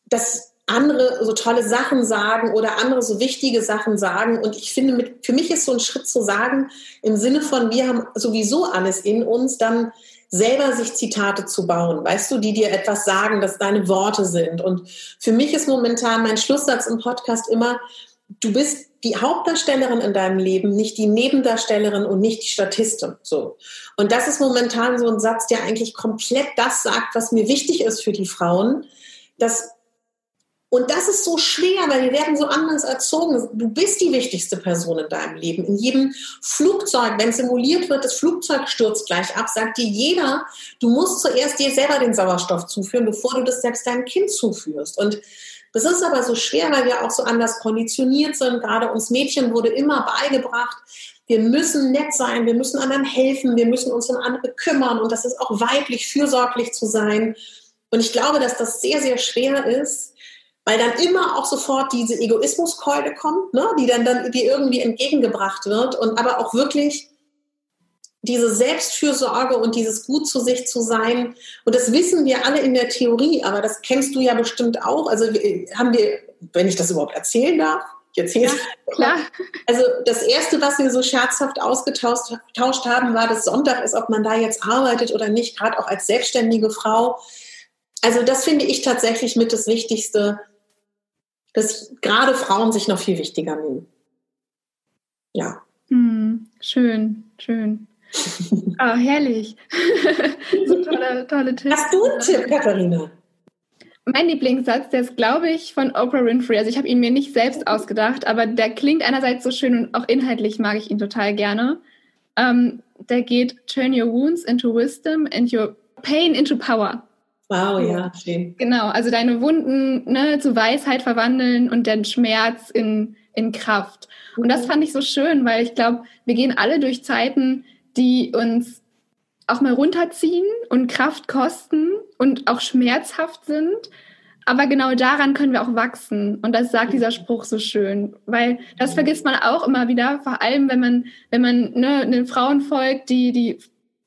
dass andere so tolle Sachen sagen oder andere so wichtige Sachen sagen. Und ich finde, mit, für mich ist so ein Schritt zu sagen, im Sinne von, wir haben sowieso alles in uns, dann selber sich Zitate zu bauen, weißt du, die dir etwas sagen, dass deine Worte sind. Und für mich ist momentan mein Schlusssatz im Podcast immer, du bist die Hauptdarstellerin in deinem Leben, nicht die Nebendarstellerin und nicht die Statistin. So. Und das ist momentan so ein Satz, der eigentlich komplett das sagt, was mir wichtig ist für die Frauen, dass und das ist so schwer, weil wir werden so anders erzogen. Du bist die wichtigste Person in deinem Leben. In jedem Flugzeug, wenn simuliert wird, das Flugzeug stürzt gleich ab, sagt dir jeder, du musst zuerst dir selber den Sauerstoff zuführen, bevor du das selbst deinem Kind zuführst. Und das ist aber so schwer, weil wir auch so anders konditioniert sind. Gerade uns Mädchen wurde immer beigebracht, wir müssen nett sein, wir müssen anderen helfen, wir müssen uns um andere kümmern und das ist auch weiblich, fürsorglich zu sein. Und ich glaube, dass das sehr, sehr schwer ist, weil dann immer auch sofort diese Egoismuskeule kommt, ne, die dann, dann die irgendwie entgegengebracht wird und aber auch wirklich diese Selbstfürsorge und dieses gut zu sich zu sein. Und das wissen wir alle in der Theorie, aber das kennst du ja bestimmt auch. Also haben wir, wenn ich das überhaupt erzählen darf, jetzt hier. Ja, klar. Also das erste, was wir so scherzhaft ausgetauscht haben, war, dass Sonntag ist, ob man da jetzt arbeitet oder nicht, gerade auch als selbstständige Frau. Also das finde ich tatsächlich mit das Wichtigste, dass gerade Frauen sich noch viel wichtiger nehmen. Ja. Hm, schön, schön. <laughs> Ah, oh, herrlich. <laughs> so tolle, tolle Tipps. Hast du einen Tipp, Katharina? Mein Lieblingssatz, der ist, glaube ich, von Oprah Winfrey. Also ich habe ihn mir nicht selbst ausgedacht, aber der klingt einerseits so schön und auch inhaltlich mag ich ihn total gerne. Ähm, der geht, turn your wounds into wisdom and your pain into power. Wow, ja, schön. Genau, also deine Wunden ne, zu Weisheit verwandeln und den Schmerz in, in Kraft. Und das mhm. fand ich so schön, weil ich glaube, wir gehen alle durch Zeiten, die uns auch mal runterziehen und Kraft kosten und auch schmerzhaft sind. Aber genau daran können wir auch wachsen. Und das sagt dieser Spruch so schön. Weil das vergisst man auch immer wieder, vor allem wenn man, wenn man ne, den Frauen folgt, die, die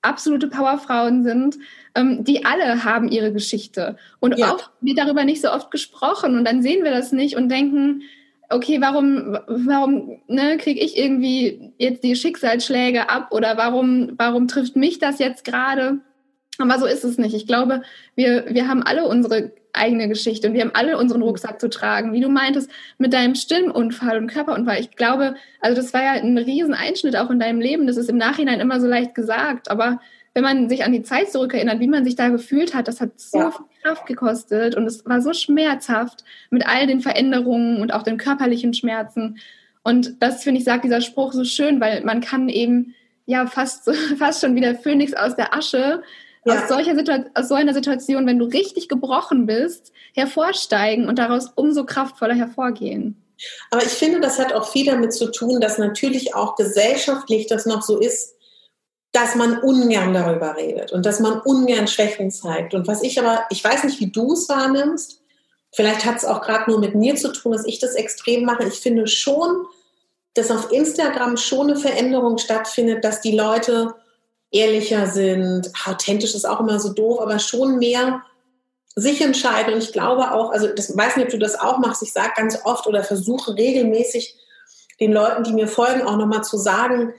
absolute Powerfrauen sind, ähm, die alle haben ihre Geschichte. Und ja. oft wird darüber nicht so oft gesprochen. Und dann sehen wir das nicht und denken, okay, warum, warum ne, kriege ich irgendwie jetzt die Schicksalsschläge ab oder warum, warum trifft mich das jetzt gerade? Aber so ist es nicht. Ich glaube, wir, wir haben alle unsere eigene Geschichte und wir haben alle unseren Rucksack zu tragen. Wie du meintest, mit deinem Stimmunfall und Körperunfall. Ich glaube, also das war ja ein Rieseneinschnitt auch in deinem Leben. Das ist im Nachhinein immer so leicht gesagt. Aber wenn man sich an die Zeit zurückerinnert, wie man sich da gefühlt hat, das hat so ja. viel Kraft gekostet und es war so schmerzhaft mit all den Veränderungen und auch den körperlichen Schmerzen. Und das, finde ich, sagt dieser Spruch so schön, weil man kann eben ja fast, <laughs> fast schon wieder Phönix aus der Asche ja. aus, solcher aus so einer Situation, wenn du richtig gebrochen bist, hervorsteigen und daraus umso kraftvoller hervorgehen. Aber ich finde, das hat auch viel damit zu tun, dass natürlich auch gesellschaftlich das noch so ist, dass man ungern darüber redet und dass man ungern Schwächen zeigt. Und was ich aber, ich weiß nicht, wie du es wahrnimmst, vielleicht hat es auch gerade nur mit mir zu tun, dass ich das extrem mache. Ich finde schon, dass auf Instagram schon eine Veränderung stattfindet, dass die Leute ehrlicher sind. Authentisch ist auch immer so doof, aber schon mehr sich entscheiden. Und ich glaube auch, also das weiß nicht, ob du das auch machst. Ich sage ganz oft oder versuche regelmäßig den Leuten, die mir folgen, auch nochmal zu sagen,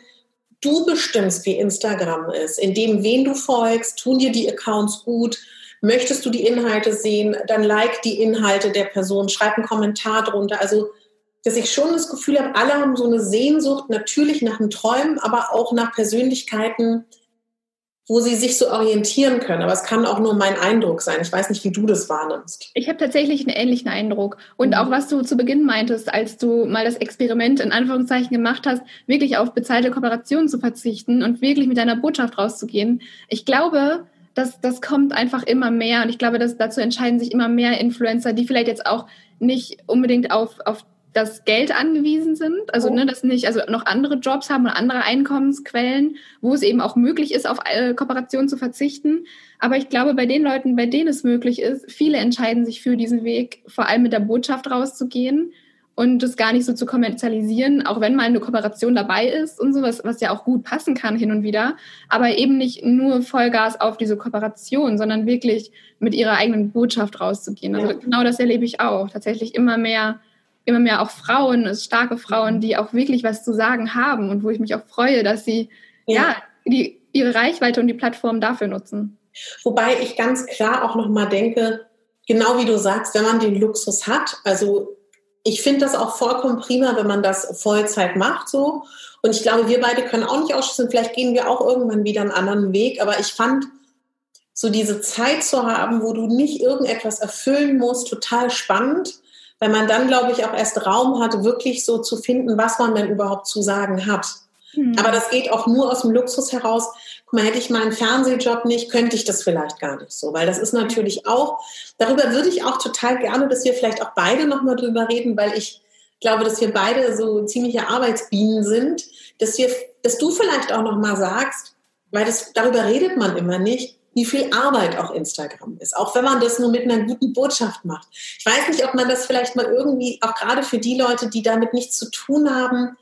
Du bestimmst, wie Instagram ist, indem wen du folgst, tun dir die Accounts gut, möchtest du die Inhalte sehen, dann like die Inhalte der Person, schreib einen Kommentar drunter. Also, dass ich schon das Gefühl habe, alle haben so eine Sehnsucht, natürlich nach einem Träumen, aber auch nach Persönlichkeiten, wo sie sich so orientieren können. Aber es kann auch nur mein Eindruck sein. Ich weiß nicht, wie du das wahrnimmst. Ich habe tatsächlich einen ähnlichen Eindruck. Und mhm. auch was du zu Beginn meintest, als du mal das Experiment in Anführungszeichen gemacht hast, wirklich auf bezahlte Kooperationen zu verzichten und wirklich mit deiner Botschaft rauszugehen. Ich glaube, das, das kommt einfach immer mehr. Und ich glaube, dass dazu entscheiden sich immer mehr Influencer, die vielleicht jetzt auch nicht unbedingt auf, auf das Geld angewiesen sind, also oh. ne, dass nicht, also noch andere Jobs haben und andere Einkommensquellen, wo es eben auch möglich ist, auf äh, Kooperation zu verzichten. Aber ich glaube, bei den Leuten, bei denen es möglich ist, viele entscheiden sich für diesen Weg, vor allem mit der Botschaft rauszugehen und das gar nicht so zu kommerzialisieren, auch wenn mal eine Kooperation dabei ist und sowas, was ja auch gut passen kann hin und wieder, aber eben nicht nur Vollgas auf diese Kooperation, sondern wirklich mit ihrer eigenen Botschaft rauszugehen. Also ja. genau das erlebe ich auch. Tatsächlich immer mehr immer mehr auch Frauen, starke Frauen, die auch wirklich was zu sagen haben und wo ich mich auch freue, dass sie ja, ja die, ihre Reichweite und die Plattform dafür nutzen. Wobei ich ganz klar auch nochmal denke, genau wie du sagst, wenn man den Luxus hat, also ich finde das auch vollkommen prima, wenn man das Vollzeit macht so. Und ich glaube, wir beide können auch nicht ausschließen, vielleicht gehen wir auch irgendwann wieder einen anderen Weg. Aber ich fand so diese Zeit zu haben, wo du nicht irgendetwas erfüllen musst, total spannend weil man dann, glaube ich, auch erst Raum hat, wirklich so zu finden, was man denn überhaupt zu sagen hat. Mhm. Aber das geht auch nur aus dem Luxus heraus. Guck mal, hätte ich meinen Fernsehjob nicht, könnte ich das vielleicht gar nicht so, weil das ist natürlich auch, darüber würde ich auch total gerne, dass wir vielleicht auch beide nochmal drüber reden, weil ich glaube, dass wir beide so ziemliche Arbeitsbienen sind, dass wir, dass du vielleicht auch nochmal sagst, weil das, darüber redet man immer nicht, wie viel Arbeit auch Instagram ist, auch wenn man das nur mit einer guten Botschaft macht. Ich weiß nicht, ob man das vielleicht mal irgendwie, auch gerade für die Leute, die damit nichts zu tun haben,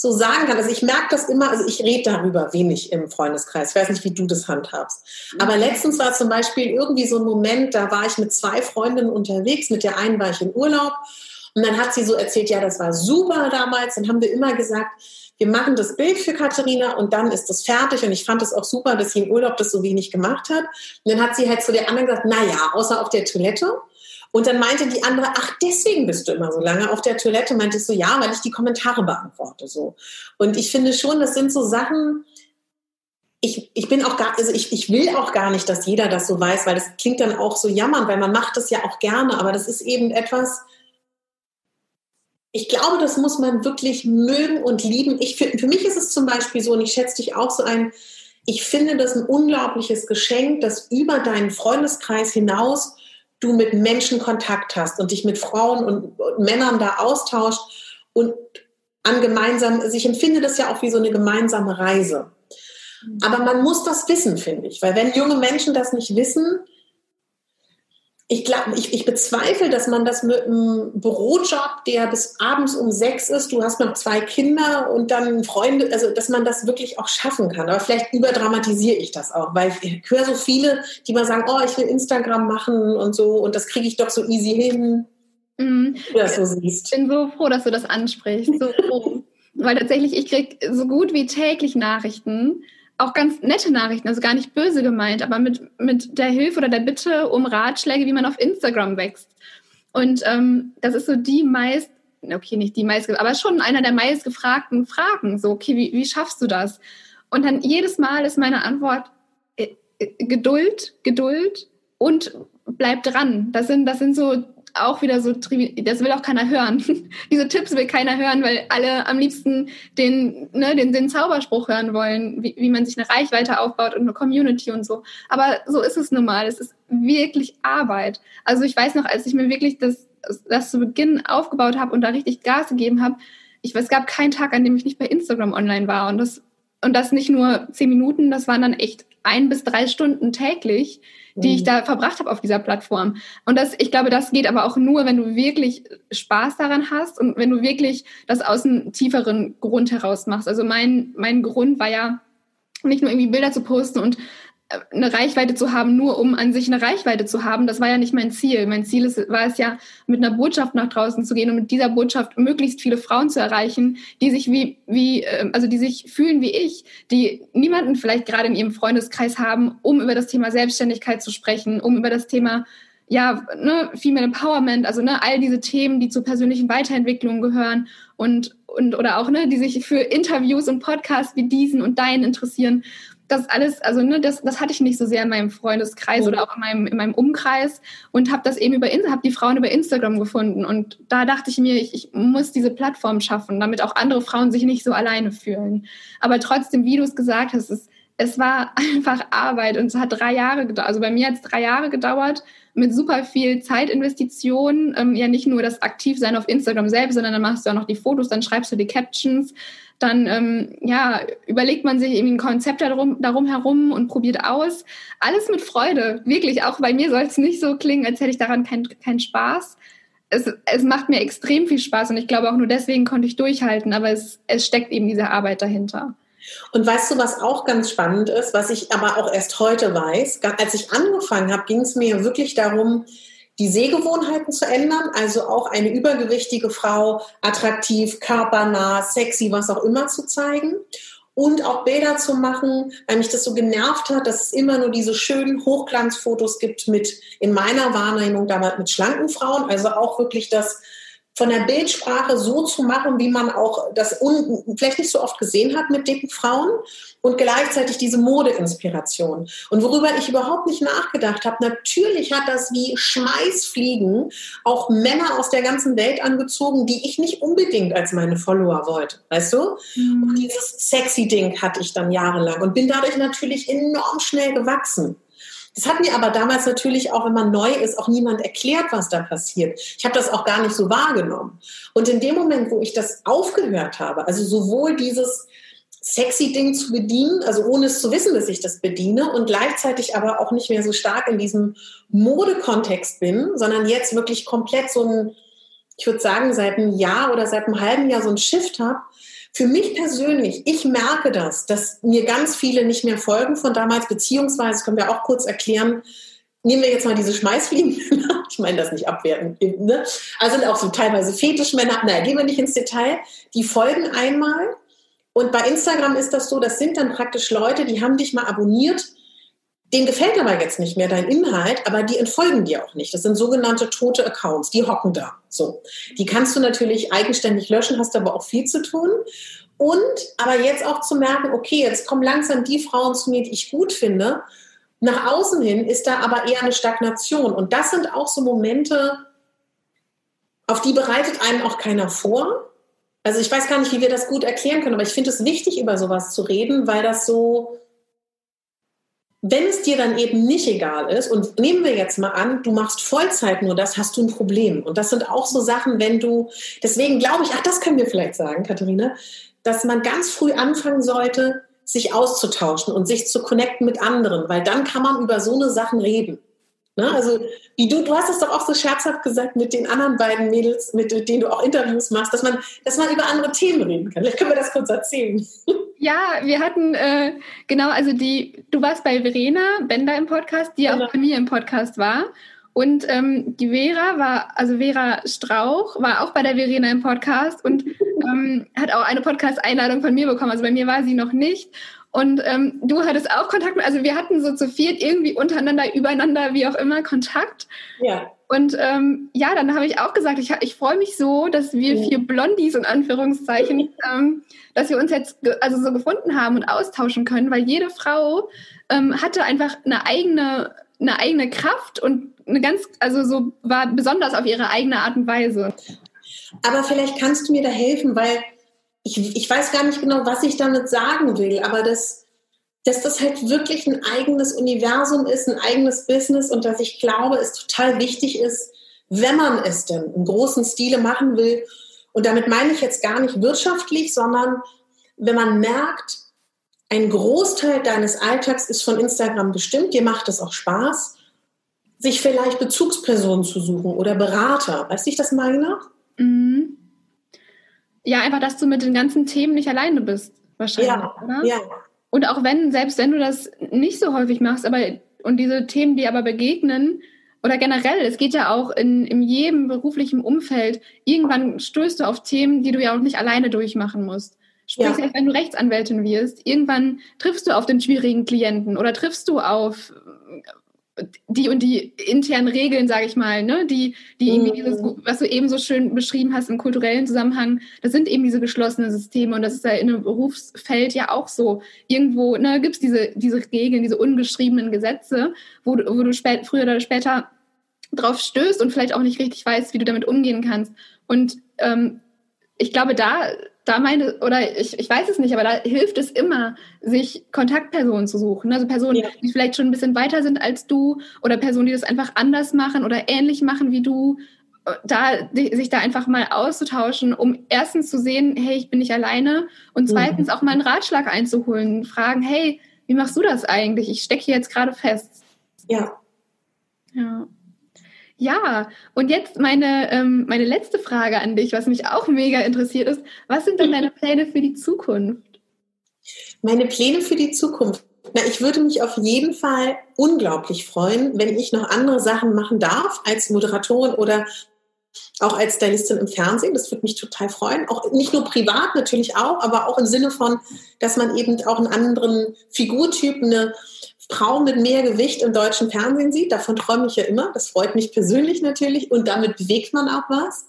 so sagen kann. Also ich merke das immer, also ich rede darüber wenig im Freundeskreis. Ich weiß nicht, wie du das handhabst. Aber letztens war zum Beispiel irgendwie so ein Moment, da war ich mit zwei Freundinnen unterwegs. Mit der einen war ich in Urlaub. Und dann hat sie so erzählt, ja, das war super damals. Dann haben wir immer gesagt, wir machen das Bild für Katharina und dann ist das fertig. Und ich fand es auch super, dass sie im Urlaub das so wenig gemacht hat. Und dann hat sie halt zu der anderen gesagt, na ja, außer auf der Toilette. Und dann meinte die andere, ach, deswegen bist du immer so lange auf der Toilette. Meinte ich so, ja, weil ich die Kommentare beantworte, so. Und ich finde schon, das sind so Sachen, ich, ich bin auch gar, also ich, ich will auch gar nicht, dass jeder das so weiß, weil das klingt dann auch so jammern, weil man macht das ja auch gerne, aber das ist eben etwas, ich glaube, das muss man wirklich mögen und lieben. Ich, für, für mich ist es zum Beispiel so, und ich schätze dich auch so ein, ich finde das ein unglaubliches Geschenk, dass über deinen Freundeskreis hinaus du mit Menschen Kontakt hast und dich mit Frauen und, und Männern da austauscht und an gemeinsam, also ich empfinde das ja auch wie so eine gemeinsame Reise. Mhm. Aber man muss das wissen, finde ich, weil wenn junge Menschen das nicht wissen, ich glaube, ich, ich bezweifle, dass man das mit einem Bürojob, der bis abends um sechs ist, du hast noch zwei Kinder und dann Freunde, also dass man das wirklich auch schaffen kann. Aber vielleicht überdramatisiere ich das auch, weil ich höre so viele, die mal sagen, oh, ich will Instagram machen und so und das kriege ich doch so easy hin. Mhm. Das so siehst. Ich bin so froh, dass du das ansprichst. So froh. <laughs> weil tatsächlich, ich kriege so gut wie täglich Nachrichten auch ganz nette Nachrichten, also gar nicht böse gemeint, aber mit, mit der Hilfe oder der Bitte um Ratschläge, wie man auf Instagram wächst. Und ähm, das ist so die meist, okay, nicht die meist, aber schon einer der meist gefragten Fragen. So, okay, wie, wie schaffst du das? Und dann jedes Mal ist meine Antwort äh, äh Geduld, Geduld und bleib dran. Das sind, das sind so auch wieder so, das will auch keiner hören. <laughs> Diese Tipps will keiner hören, weil alle am liebsten den, ne, den, den Zauberspruch hören wollen, wie, wie man sich eine Reichweite aufbaut und eine Community und so. Aber so ist es nun mal. Es ist wirklich Arbeit. Also ich weiß noch, als ich mir wirklich das, das zu Beginn aufgebaut habe und da richtig Gas gegeben habe, ich, es gab keinen Tag, an dem ich nicht bei Instagram online war. Und das, und das nicht nur zehn Minuten, das waren dann echt ein bis drei Stunden täglich die ich mhm. da verbracht habe auf dieser Plattform. Und das, ich glaube, das geht aber auch nur, wenn du wirklich Spaß daran hast und wenn du wirklich das aus einem tieferen Grund heraus machst. Also mein, mein Grund war ja, nicht nur irgendwie Bilder zu posten und eine Reichweite zu haben, nur um an sich eine Reichweite zu haben, das war ja nicht mein Ziel. Mein Ziel ist, war es ja, mit einer Botschaft nach draußen zu gehen und mit dieser Botschaft möglichst viele Frauen zu erreichen, die sich wie, wie, ähm, also die sich fühlen wie ich, die niemanden vielleicht gerade in ihrem Freundeskreis haben, um über das Thema Selbstständigkeit zu sprechen, um über das Thema ja, ne, Female Empowerment, also ne, all diese Themen, die zur persönlichen Weiterentwicklung gehören und, und oder auch ne, die sich für Interviews und Podcasts wie diesen und deinen interessieren das alles, also ne, das, das hatte ich nicht so sehr in meinem Freundeskreis oder auch in meinem, in meinem Umkreis und habe das eben über habe die Frauen über Instagram gefunden und da dachte ich mir, ich, ich muss diese Plattform schaffen, damit auch andere Frauen sich nicht so alleine fühlen. Aber trotzdem, wie du es gesagt hast, es, es war <laughs> einfach Arbeit und es hat drei Jahre gedauert. Also bei mir hat es drei Jahre gedauert mit super viel Zeitinvestitionen. Ähm, ja, nicht nur das Aktivsein auf Instagram selbst, sondern dann machst du auch noch die Fotos, dann schreibst du die Captions, dann ähm, ja, überlegt man sich irgendwie ein Konzept darum, darum herum und probiert aus. Alles mit Freude, wirklich. Auch bei mir soll es nicht so klingen, als hätte ich daran keinen kein Spaß. Es, es macht mir extrem viel Spaß und ich glaube auch nur deswegen konnte ich durchhalten, aber es, es steckt eben diese Arbeit dahinter. Und weißt du, was auch ganz spannend ist, was ich aber auch erst heute weiß? Als ich angefangen habe, ging es mir wirklich darum, die Sehgewohnheiten zu ändern, also auch eine übergewichtige Frau attraktiv, körpernah, sexy, was auch immer zu zeigen und auch Bilder zu machen, weil mich das so genervt hat, dass es immer nur diese schönen Hochglanzfotos gibt mit, in meiner Wahrnehmung damals mit schlanken Frauen, also auch wirklich das von der Bildsprache so zu machen, wie man auch das vielleicht nicht so oft gesehen hat mit dicken Frauen und gleichzeitig diese Modeinspiration. Und worüber ich überhaupt nicht nachgedacht habe, natürlich hat das wie Schmeißfliegen auch Männer aus der ganzen Welt angezogen, die ich nicht unbedingt als meine Follower wollte, weißt du? Mhm. Und dieses sexy Ding hatte ich dann jahrelang und bin dadurch natürlich enorm schnell gewachsen. Das hat mir aber damals natürlich auch, wenn man neu ist, auch niemand erklärt, was da passiert. Ich habe das auch gar nicht so wahrgenommen. Und in dem Moment, wo ich das aufgehört habe, also sowohl dieses sexy Ding zu bedienen, also ohne es zu wissen, dass ich das bediene und gleichzeitig aber auch nicht mehr so stark in diesem Modekontext bin, sondern jetzt wirklich komplett so ein, ich würde sagen, seit einem Jahr oder seit einem halben Jahr so ein Shift habe. Für mich persönlich, ich merke das, dass mir ganz viele nicht mehr folgen von damals, beziehungsweise können wir auch kurz erklären, nehmen wir jetzt mal diese Schmeißfliegen, <laughs> ich meine das nicht abwerten, ne? also auch so teilweise Fetischmänner, naja, gehen wir nicht ins Detail, die folgen einmal und bei Instagram ist das so, das sind dann praktisch Leute, die haben dich mal abonniert, denen gefällt aber jetzt nicht mehr dein Inhalt, aber die entfolgen dir auch nicht. Das sind sogenannte tote Accounts, die hocken da. So. Die kannst du natürlich eigenständig löschen, hast aber auch viel zu tun. Und aber jetzt auch zu merken, okay, jetzt kommen langsam die Frauen zu mir, die ich gut finde. Nach außen hin ist da aber eher eine Stagnation. Und das sind auch so Momente, auf die bereitet einem auch keiner vor. Also ich weiß gar nicht, wie wir das gut erklären können, aber ich finde es wichtig, über sowas zu reden, weil das so, wenn es dir dann eben nicht egal ist, und nehmen wir jetzt mal an, du machst Vollzeit nur das, hast du ein Problem. Und das sind auch so Sachen, wenn du, deswegen glaube ich, ach, das können wir vielleicht sagen, Katharina, dass man ganz früh anfangen sollte, sich auszutauschen und sich zu connecten mit anderen, weil dann kann man über so eine Sachen reden. Ne? Also wie du, du hast es doch auch so scherzhaft gesagt mit den anderen beiden Mädels, mit denen du auch Interviews machst, dass man, dass man über andere Themen reden kann. Vielleicht können wir das kurz erzählen. <laughs> Ja, wir hatten äh, genau, also die, du warst bei Verena Bender im Podcast, die genau. auch bei mir im Podcast war. Und ähm, die Vera war, also Vera Strauch, war auch bei der Verena im Podcast und ähm, hat auch eine Podcast-Einladung von mir bekommen. Also bei mir war sie noch nicht. Und ähm, du hattest auch Kontakt mit, also wir hatten so zu viert irgendwie untereinander, übereinander, wie auch immer, Kontakt. Ja. Und ähm, ja, dann habe ich auch gesagt, ich, ich freue mich so, dass wir vier Blondies in Anführungszeichen, ähm, dass wir uns jetzt also so gefunden haben und austauschen können, weil jede Frau ähm, hatte einfach eine eigene, eine eigene Kraft und eine ganz, also so war besonders auf ihre eigene Art und Weise. Aber vielleicht kannst du mir da helfen, weil ich, ich weiß gar nicht genau, was ich damit sagen will, aber das, dass das halt wirklich ein eigenes Universum ist, ein eigenes Business und dass ich glaube, es total wichtig ist, wenn man es denn im großen Stile machen will. Und damit meine ich jetzt gar nicht wirtschaftlich, sondern wenn man merkt, ein Großteil deines Alltags ist von Instagram bestimmt, dir macht es auch Spaß, sich vielleicht Bezugspersonen zu suchen oder Berater. Weißt du, ich das meine? Mhm. Ja, einfach, dass du mit den ganzen Themen nicht alleine bist, wahrscheinlich. Ja, oder? ja. Und auch wenn, selbst wenn du das nicht so häufig machst, aber und diese Themen, die aber begegnen, oder generell, es geht ja auch in, in jedem beruflichen Umfeld, irgendwann stößt du auf Themen, die du ja auch nicht alleine durchmachen musst. Sprich, ja. wenn du Rechtsanwältin wirst, irgendwann triffst du auf den schwierigen Klienten oder triffst du auf die und die internen Regeln, sage ich mal, ne, die, die irgendwie dieses, mhm. was du eben so schön beschrieben hast im kulturellen Zusammenhang, das sind eben diese geschlossenen Systeme und das ist ja in einem Berufsfeld ja auch so. Irgendwo ne, gibt es diese, diese Regeln, diese ungeschriebenen Gesetze, wo du, wo du spät, früher oder später drauf stößt und vielleicht auch nicht richtig weißt, wie du damit umgehen kannst. Und ähm, ich glaube, da da meine, oder ich, ich weiß es nicht, aber da hilft es immer, sich Kontaktpersonen zu suchen. Also Personen, ja. die vielleicht schon ein bisschen weiter sind als du oder Personen, die das einfach anders machen oder ähnlich machen wie du. Da, die, sich da einfach mal auszutauschen, um erstens zu sehen, hey, ich bin nicht alleine und zweitens ja. auch mal einen Ratschlag einzuholen, fragen, hey, wie machst du das eigentlich? Ich stecke hier jetzt gerade fest. Ja. Ja. Ja, und jetzt meine, ähm, meine letzte Frage an dich, was mich auch mega interessiert ist. Was sind denn deine <laughs> Pläne für die Zukunft? Meine Pläne für die Zukunft. Na, ich würde mich auf jeden Fall unglaublich freuen, wenn ich noch andere Sachen machen darf als Moderatorin oder auch als Stylistin im Fernsehen. Das würde mich total freuen. Auch nicht nur privat natürlich auch, aber auch im Sinne von, dass man eben auch einen anderen Figurtyp, eine Frau mit mehr Gewicht im deutschen Fernsehen sieht. Davon träume ich ja immer. Das freut mich persönlich natürlich und damit bewegt man auch was.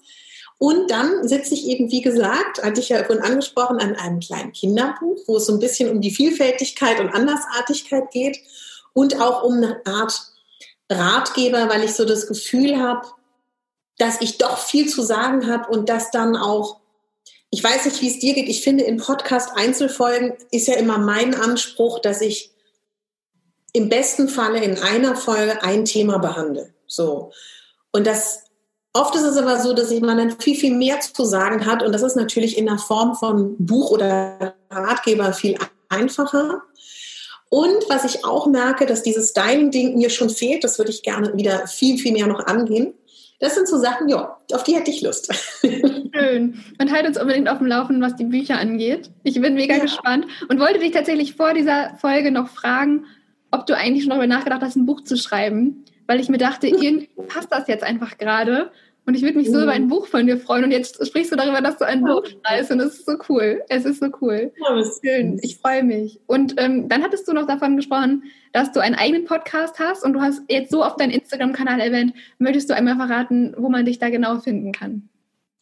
Und dann sitze ich eben, wie gesagt, hatte ich ja vorhin angesprochen, an einem kleinen Kinderbuch, wo es so ein bisschen um die Vielfältigkeit und Andersartigkeit geht und auch um eine Art Ratgeber, weil ich so das Gefühl habe, dass ich doch viel zu sagen habe und dass dann auch, ich weiß nicht, wie es dir geht, ich finde in Podcast Einzelfolgen ist ja immer mein Anspruch, dass ich im besten Falle in einer Folge ein Thema behandle. So. Und das, oft ist es aber so, dass man dann viel, viel mehr zu sagen hat. Und das ist natürlich in der Form von Buch oder Ratgeber viel einfacher. Und was ich auch merke, dass dieses Styling-Ding mir schon fehlt, das würde ich gerne wieder viel, viel mehr noch angehen. Das sind so Sachen, ja, auf die hätte ich Lust. <laughs> Schön. Und halt uns unbedingt auf dem Laufenden, was die Bücher angeht. Ich bin mega ja. gespannt und wollte dich tatsächlich vor dieser Folge noch fragen, ob du eigentlich schon darüber nachgedacht hast, ein Buch zu schreiben, weil ich mir dachte, <laughs> irgendwie passt das jetzt einfach gerade. Und ich würde mich so mhm. über ein Buch von dir freuen. Und jetzt sprichst du darüber, dass du ein Buch schreibst. Und das ist so cool. Es ist so cool. Ja, Schön. Ich freue mich. Und ähm, dann hattest du noch davon gesprochen, dass du einen eigenen Podcast hast. Und du hast jetzt so auf deinen Instagram-Kanal erwähnt. Möchtest du einmal verraten, wo man dich da genau finden kann?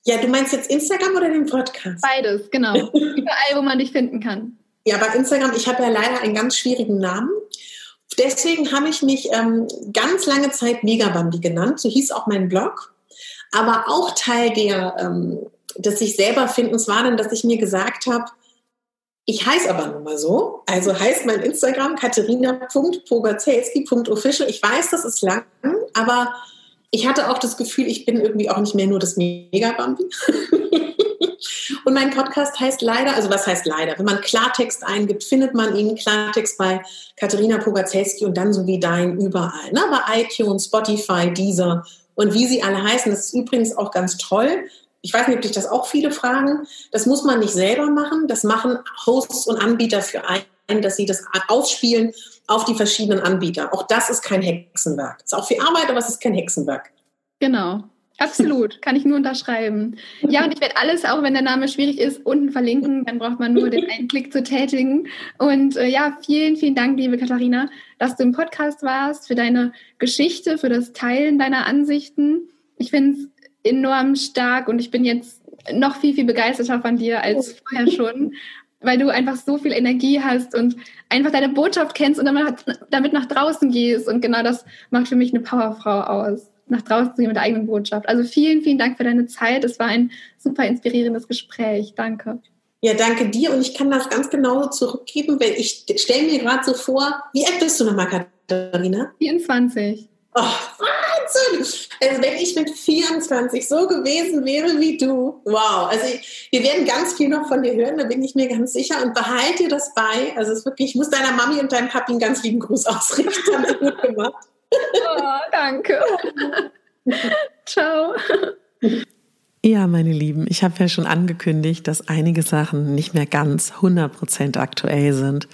Ja, du meinst jetzt Instagram oder den Podcast? Beides, genau. <laughs> Überall, wo man dich finden kann. Ja, bei Instagram, ich habe ja leider einen ganz schwierigen Namen. Deswegen habe ich mich ähm, ganz lange Zeit Megabambi genannt. So hieß auch mein Blog. Aber auch Teil der, ähm, des sich selber Findens war dann, dass ich mir gesagt habe, ich heiße aber nun mal so. Also heißt mein Instagram katharina.pogazelski.official. Ich weiß, das ist lang, aber ich hatte auch das Gefühl, ich bin irgendwie auch nicht mehr nur das Megabambi. <laughs> Und mein Podcast heißt leider, also was heißt leider? Wenn man Klartext eingibt, findet man ihn Klartext bei Katharina Pogacelski und dann so wie dein überall. Ne? Bei iTunes, Spotify, Deezer und wie sie alle heißen. Das ist übrigens auch ganz toll. Ich weiß nicht, ob dich das auch viele fragen. Das muss man nicht selber machen. Das machen Hosts und Anbieter für einen, dass sie das ausspielen auf die verschiedenen Anbieter. Auch das ist kein Hexenwerk. Ist auch viel Arbeit, aber es ist kein Hexenwerk. Genau. Absolut, kann ich nur unterschreiben. Ja, und ich werde alles, auch wenn der Name schwierig ist, unten verlinken. Dann braucht man nur den einen Klick zu tätigen. Und äh, ja, vielen, vielen Dank, liebe Katharina, dass du im Podcast warst, für deine Geschichte, für das Teilen deiner Ansichten. Ich finde es enorm stark und ich bin jetzt noch viel, viel begeisterter von dir als vorher schon, weil du einfach so viel Energie hast und einfach deine Botschaft kennst und damit nach draußen gehst. Und genau das macht für mich eine Powerfrau aus nach draußen zu gehen mit der eigenen Botschaft. Also vielen, vielen Dank für deine Zeit. Es war ein super inspirierendes Gespräch. Danke. Ja, danke dir und ich kann das ganz genauso zurückgeben, weil ich stelle mir gerade so vor, wie alt bist du nochmal, Katharina? 24. Oh, Wahnsinn! Also wenn ich mit 24 so gewesen wäre wie du, wow. Also wir werden ganz viel noch von dir hören, da bin ich mir ganz sicher. Und behalte dir das bei. Also es ist wirklich, ich muss deiner Mami und deinem Papi einen ganz lieben Gruß ausrichten. Gut gemacht. Oh, danke. <laughs> Ciao. Ja, meine Lieben, ich habe ja schon angekündigt, dass einige Sachen nicht mehr ganz 100% aktuell sind.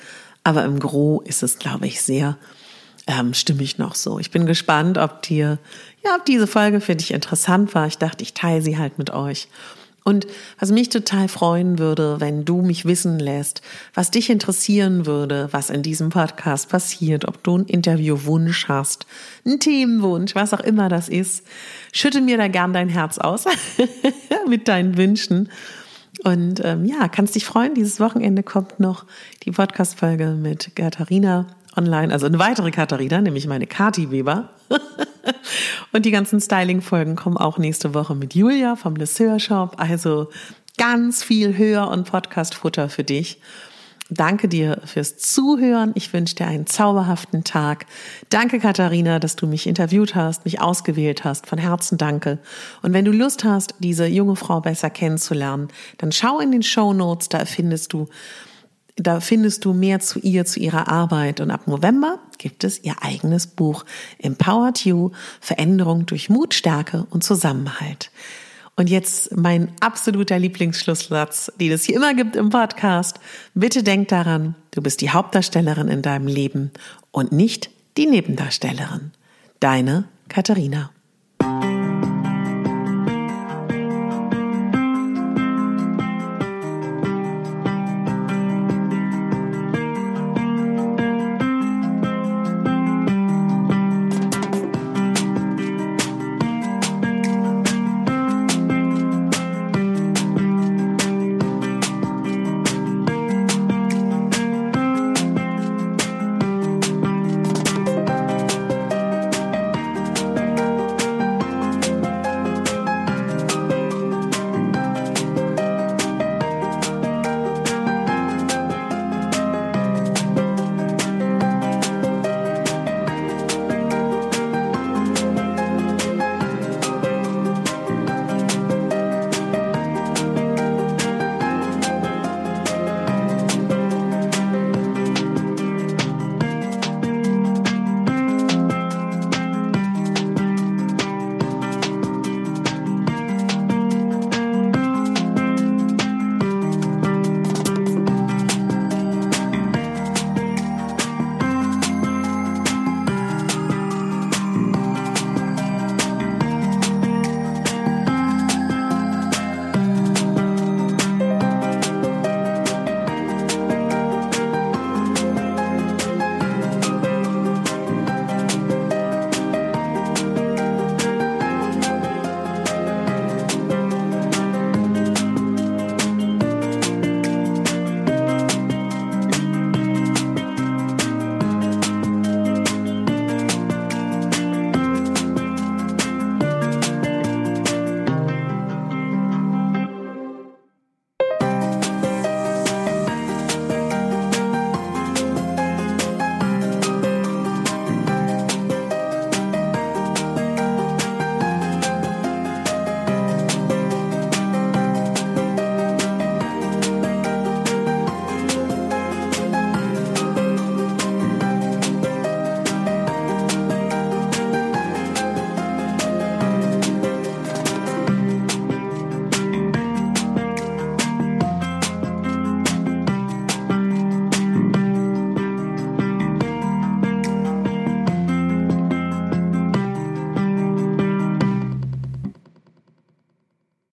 Aber im Gro ist es, glaube ich, sehr ähm, stimmig noch so. Ich bin gespannt, ob dir, ja, ob diese Folge für dich interessant war. Ich dachte, ich teile sie halt mit euch. Und was mich total freuen würde, wenn du mich wissen lässt, was dich interessieren würde, was in diesem Podcast passiert, ob du einen Interviewwunsch hast, einen Themenwunsch, was auch immer das ist, schütte mir da gern dein Herz aus <laughs> mit deinen Wünschen. Und ähm, ja, kannst dich freuen, dieses Wochenende kommt noch die Podcast-Folge mit Katharina online, also eine weitere Katharina, nämlich meine Kati Weber. <laughs> und die ganzen Styling-Folgen kommen auch nächste Woche mit Julia vom Lesseur Shop. Also ganz viel Hör- und Podcast-Futter für dich. Danke dir fürs Zuhören. Ich wünsche dir einen zauberhaften Tag. Danke, Katharina, dass du mich interviewt hast, mich ausgewählt hast. Von Herzen danke. Und wenn du Lust hast, diese junge Frau besser kennenzulernen, dann schau in den Show Notes. Da findest du da findest du mehr zu ihr, zu ihrer Arbeit. Und ab November gibt es ihr eigenes Buch Empowered You, Veränderung durch Mut, Stärke und Zusammenhalt. Und jetzt mein absoluter Lieblingsschlusssatz, den es hier immer gibt im Podcast. Bitte denk daran, du bist die Hauptdarstellerin in deinem Leben und nicht die Nebendarstellerin. Deine Katharina.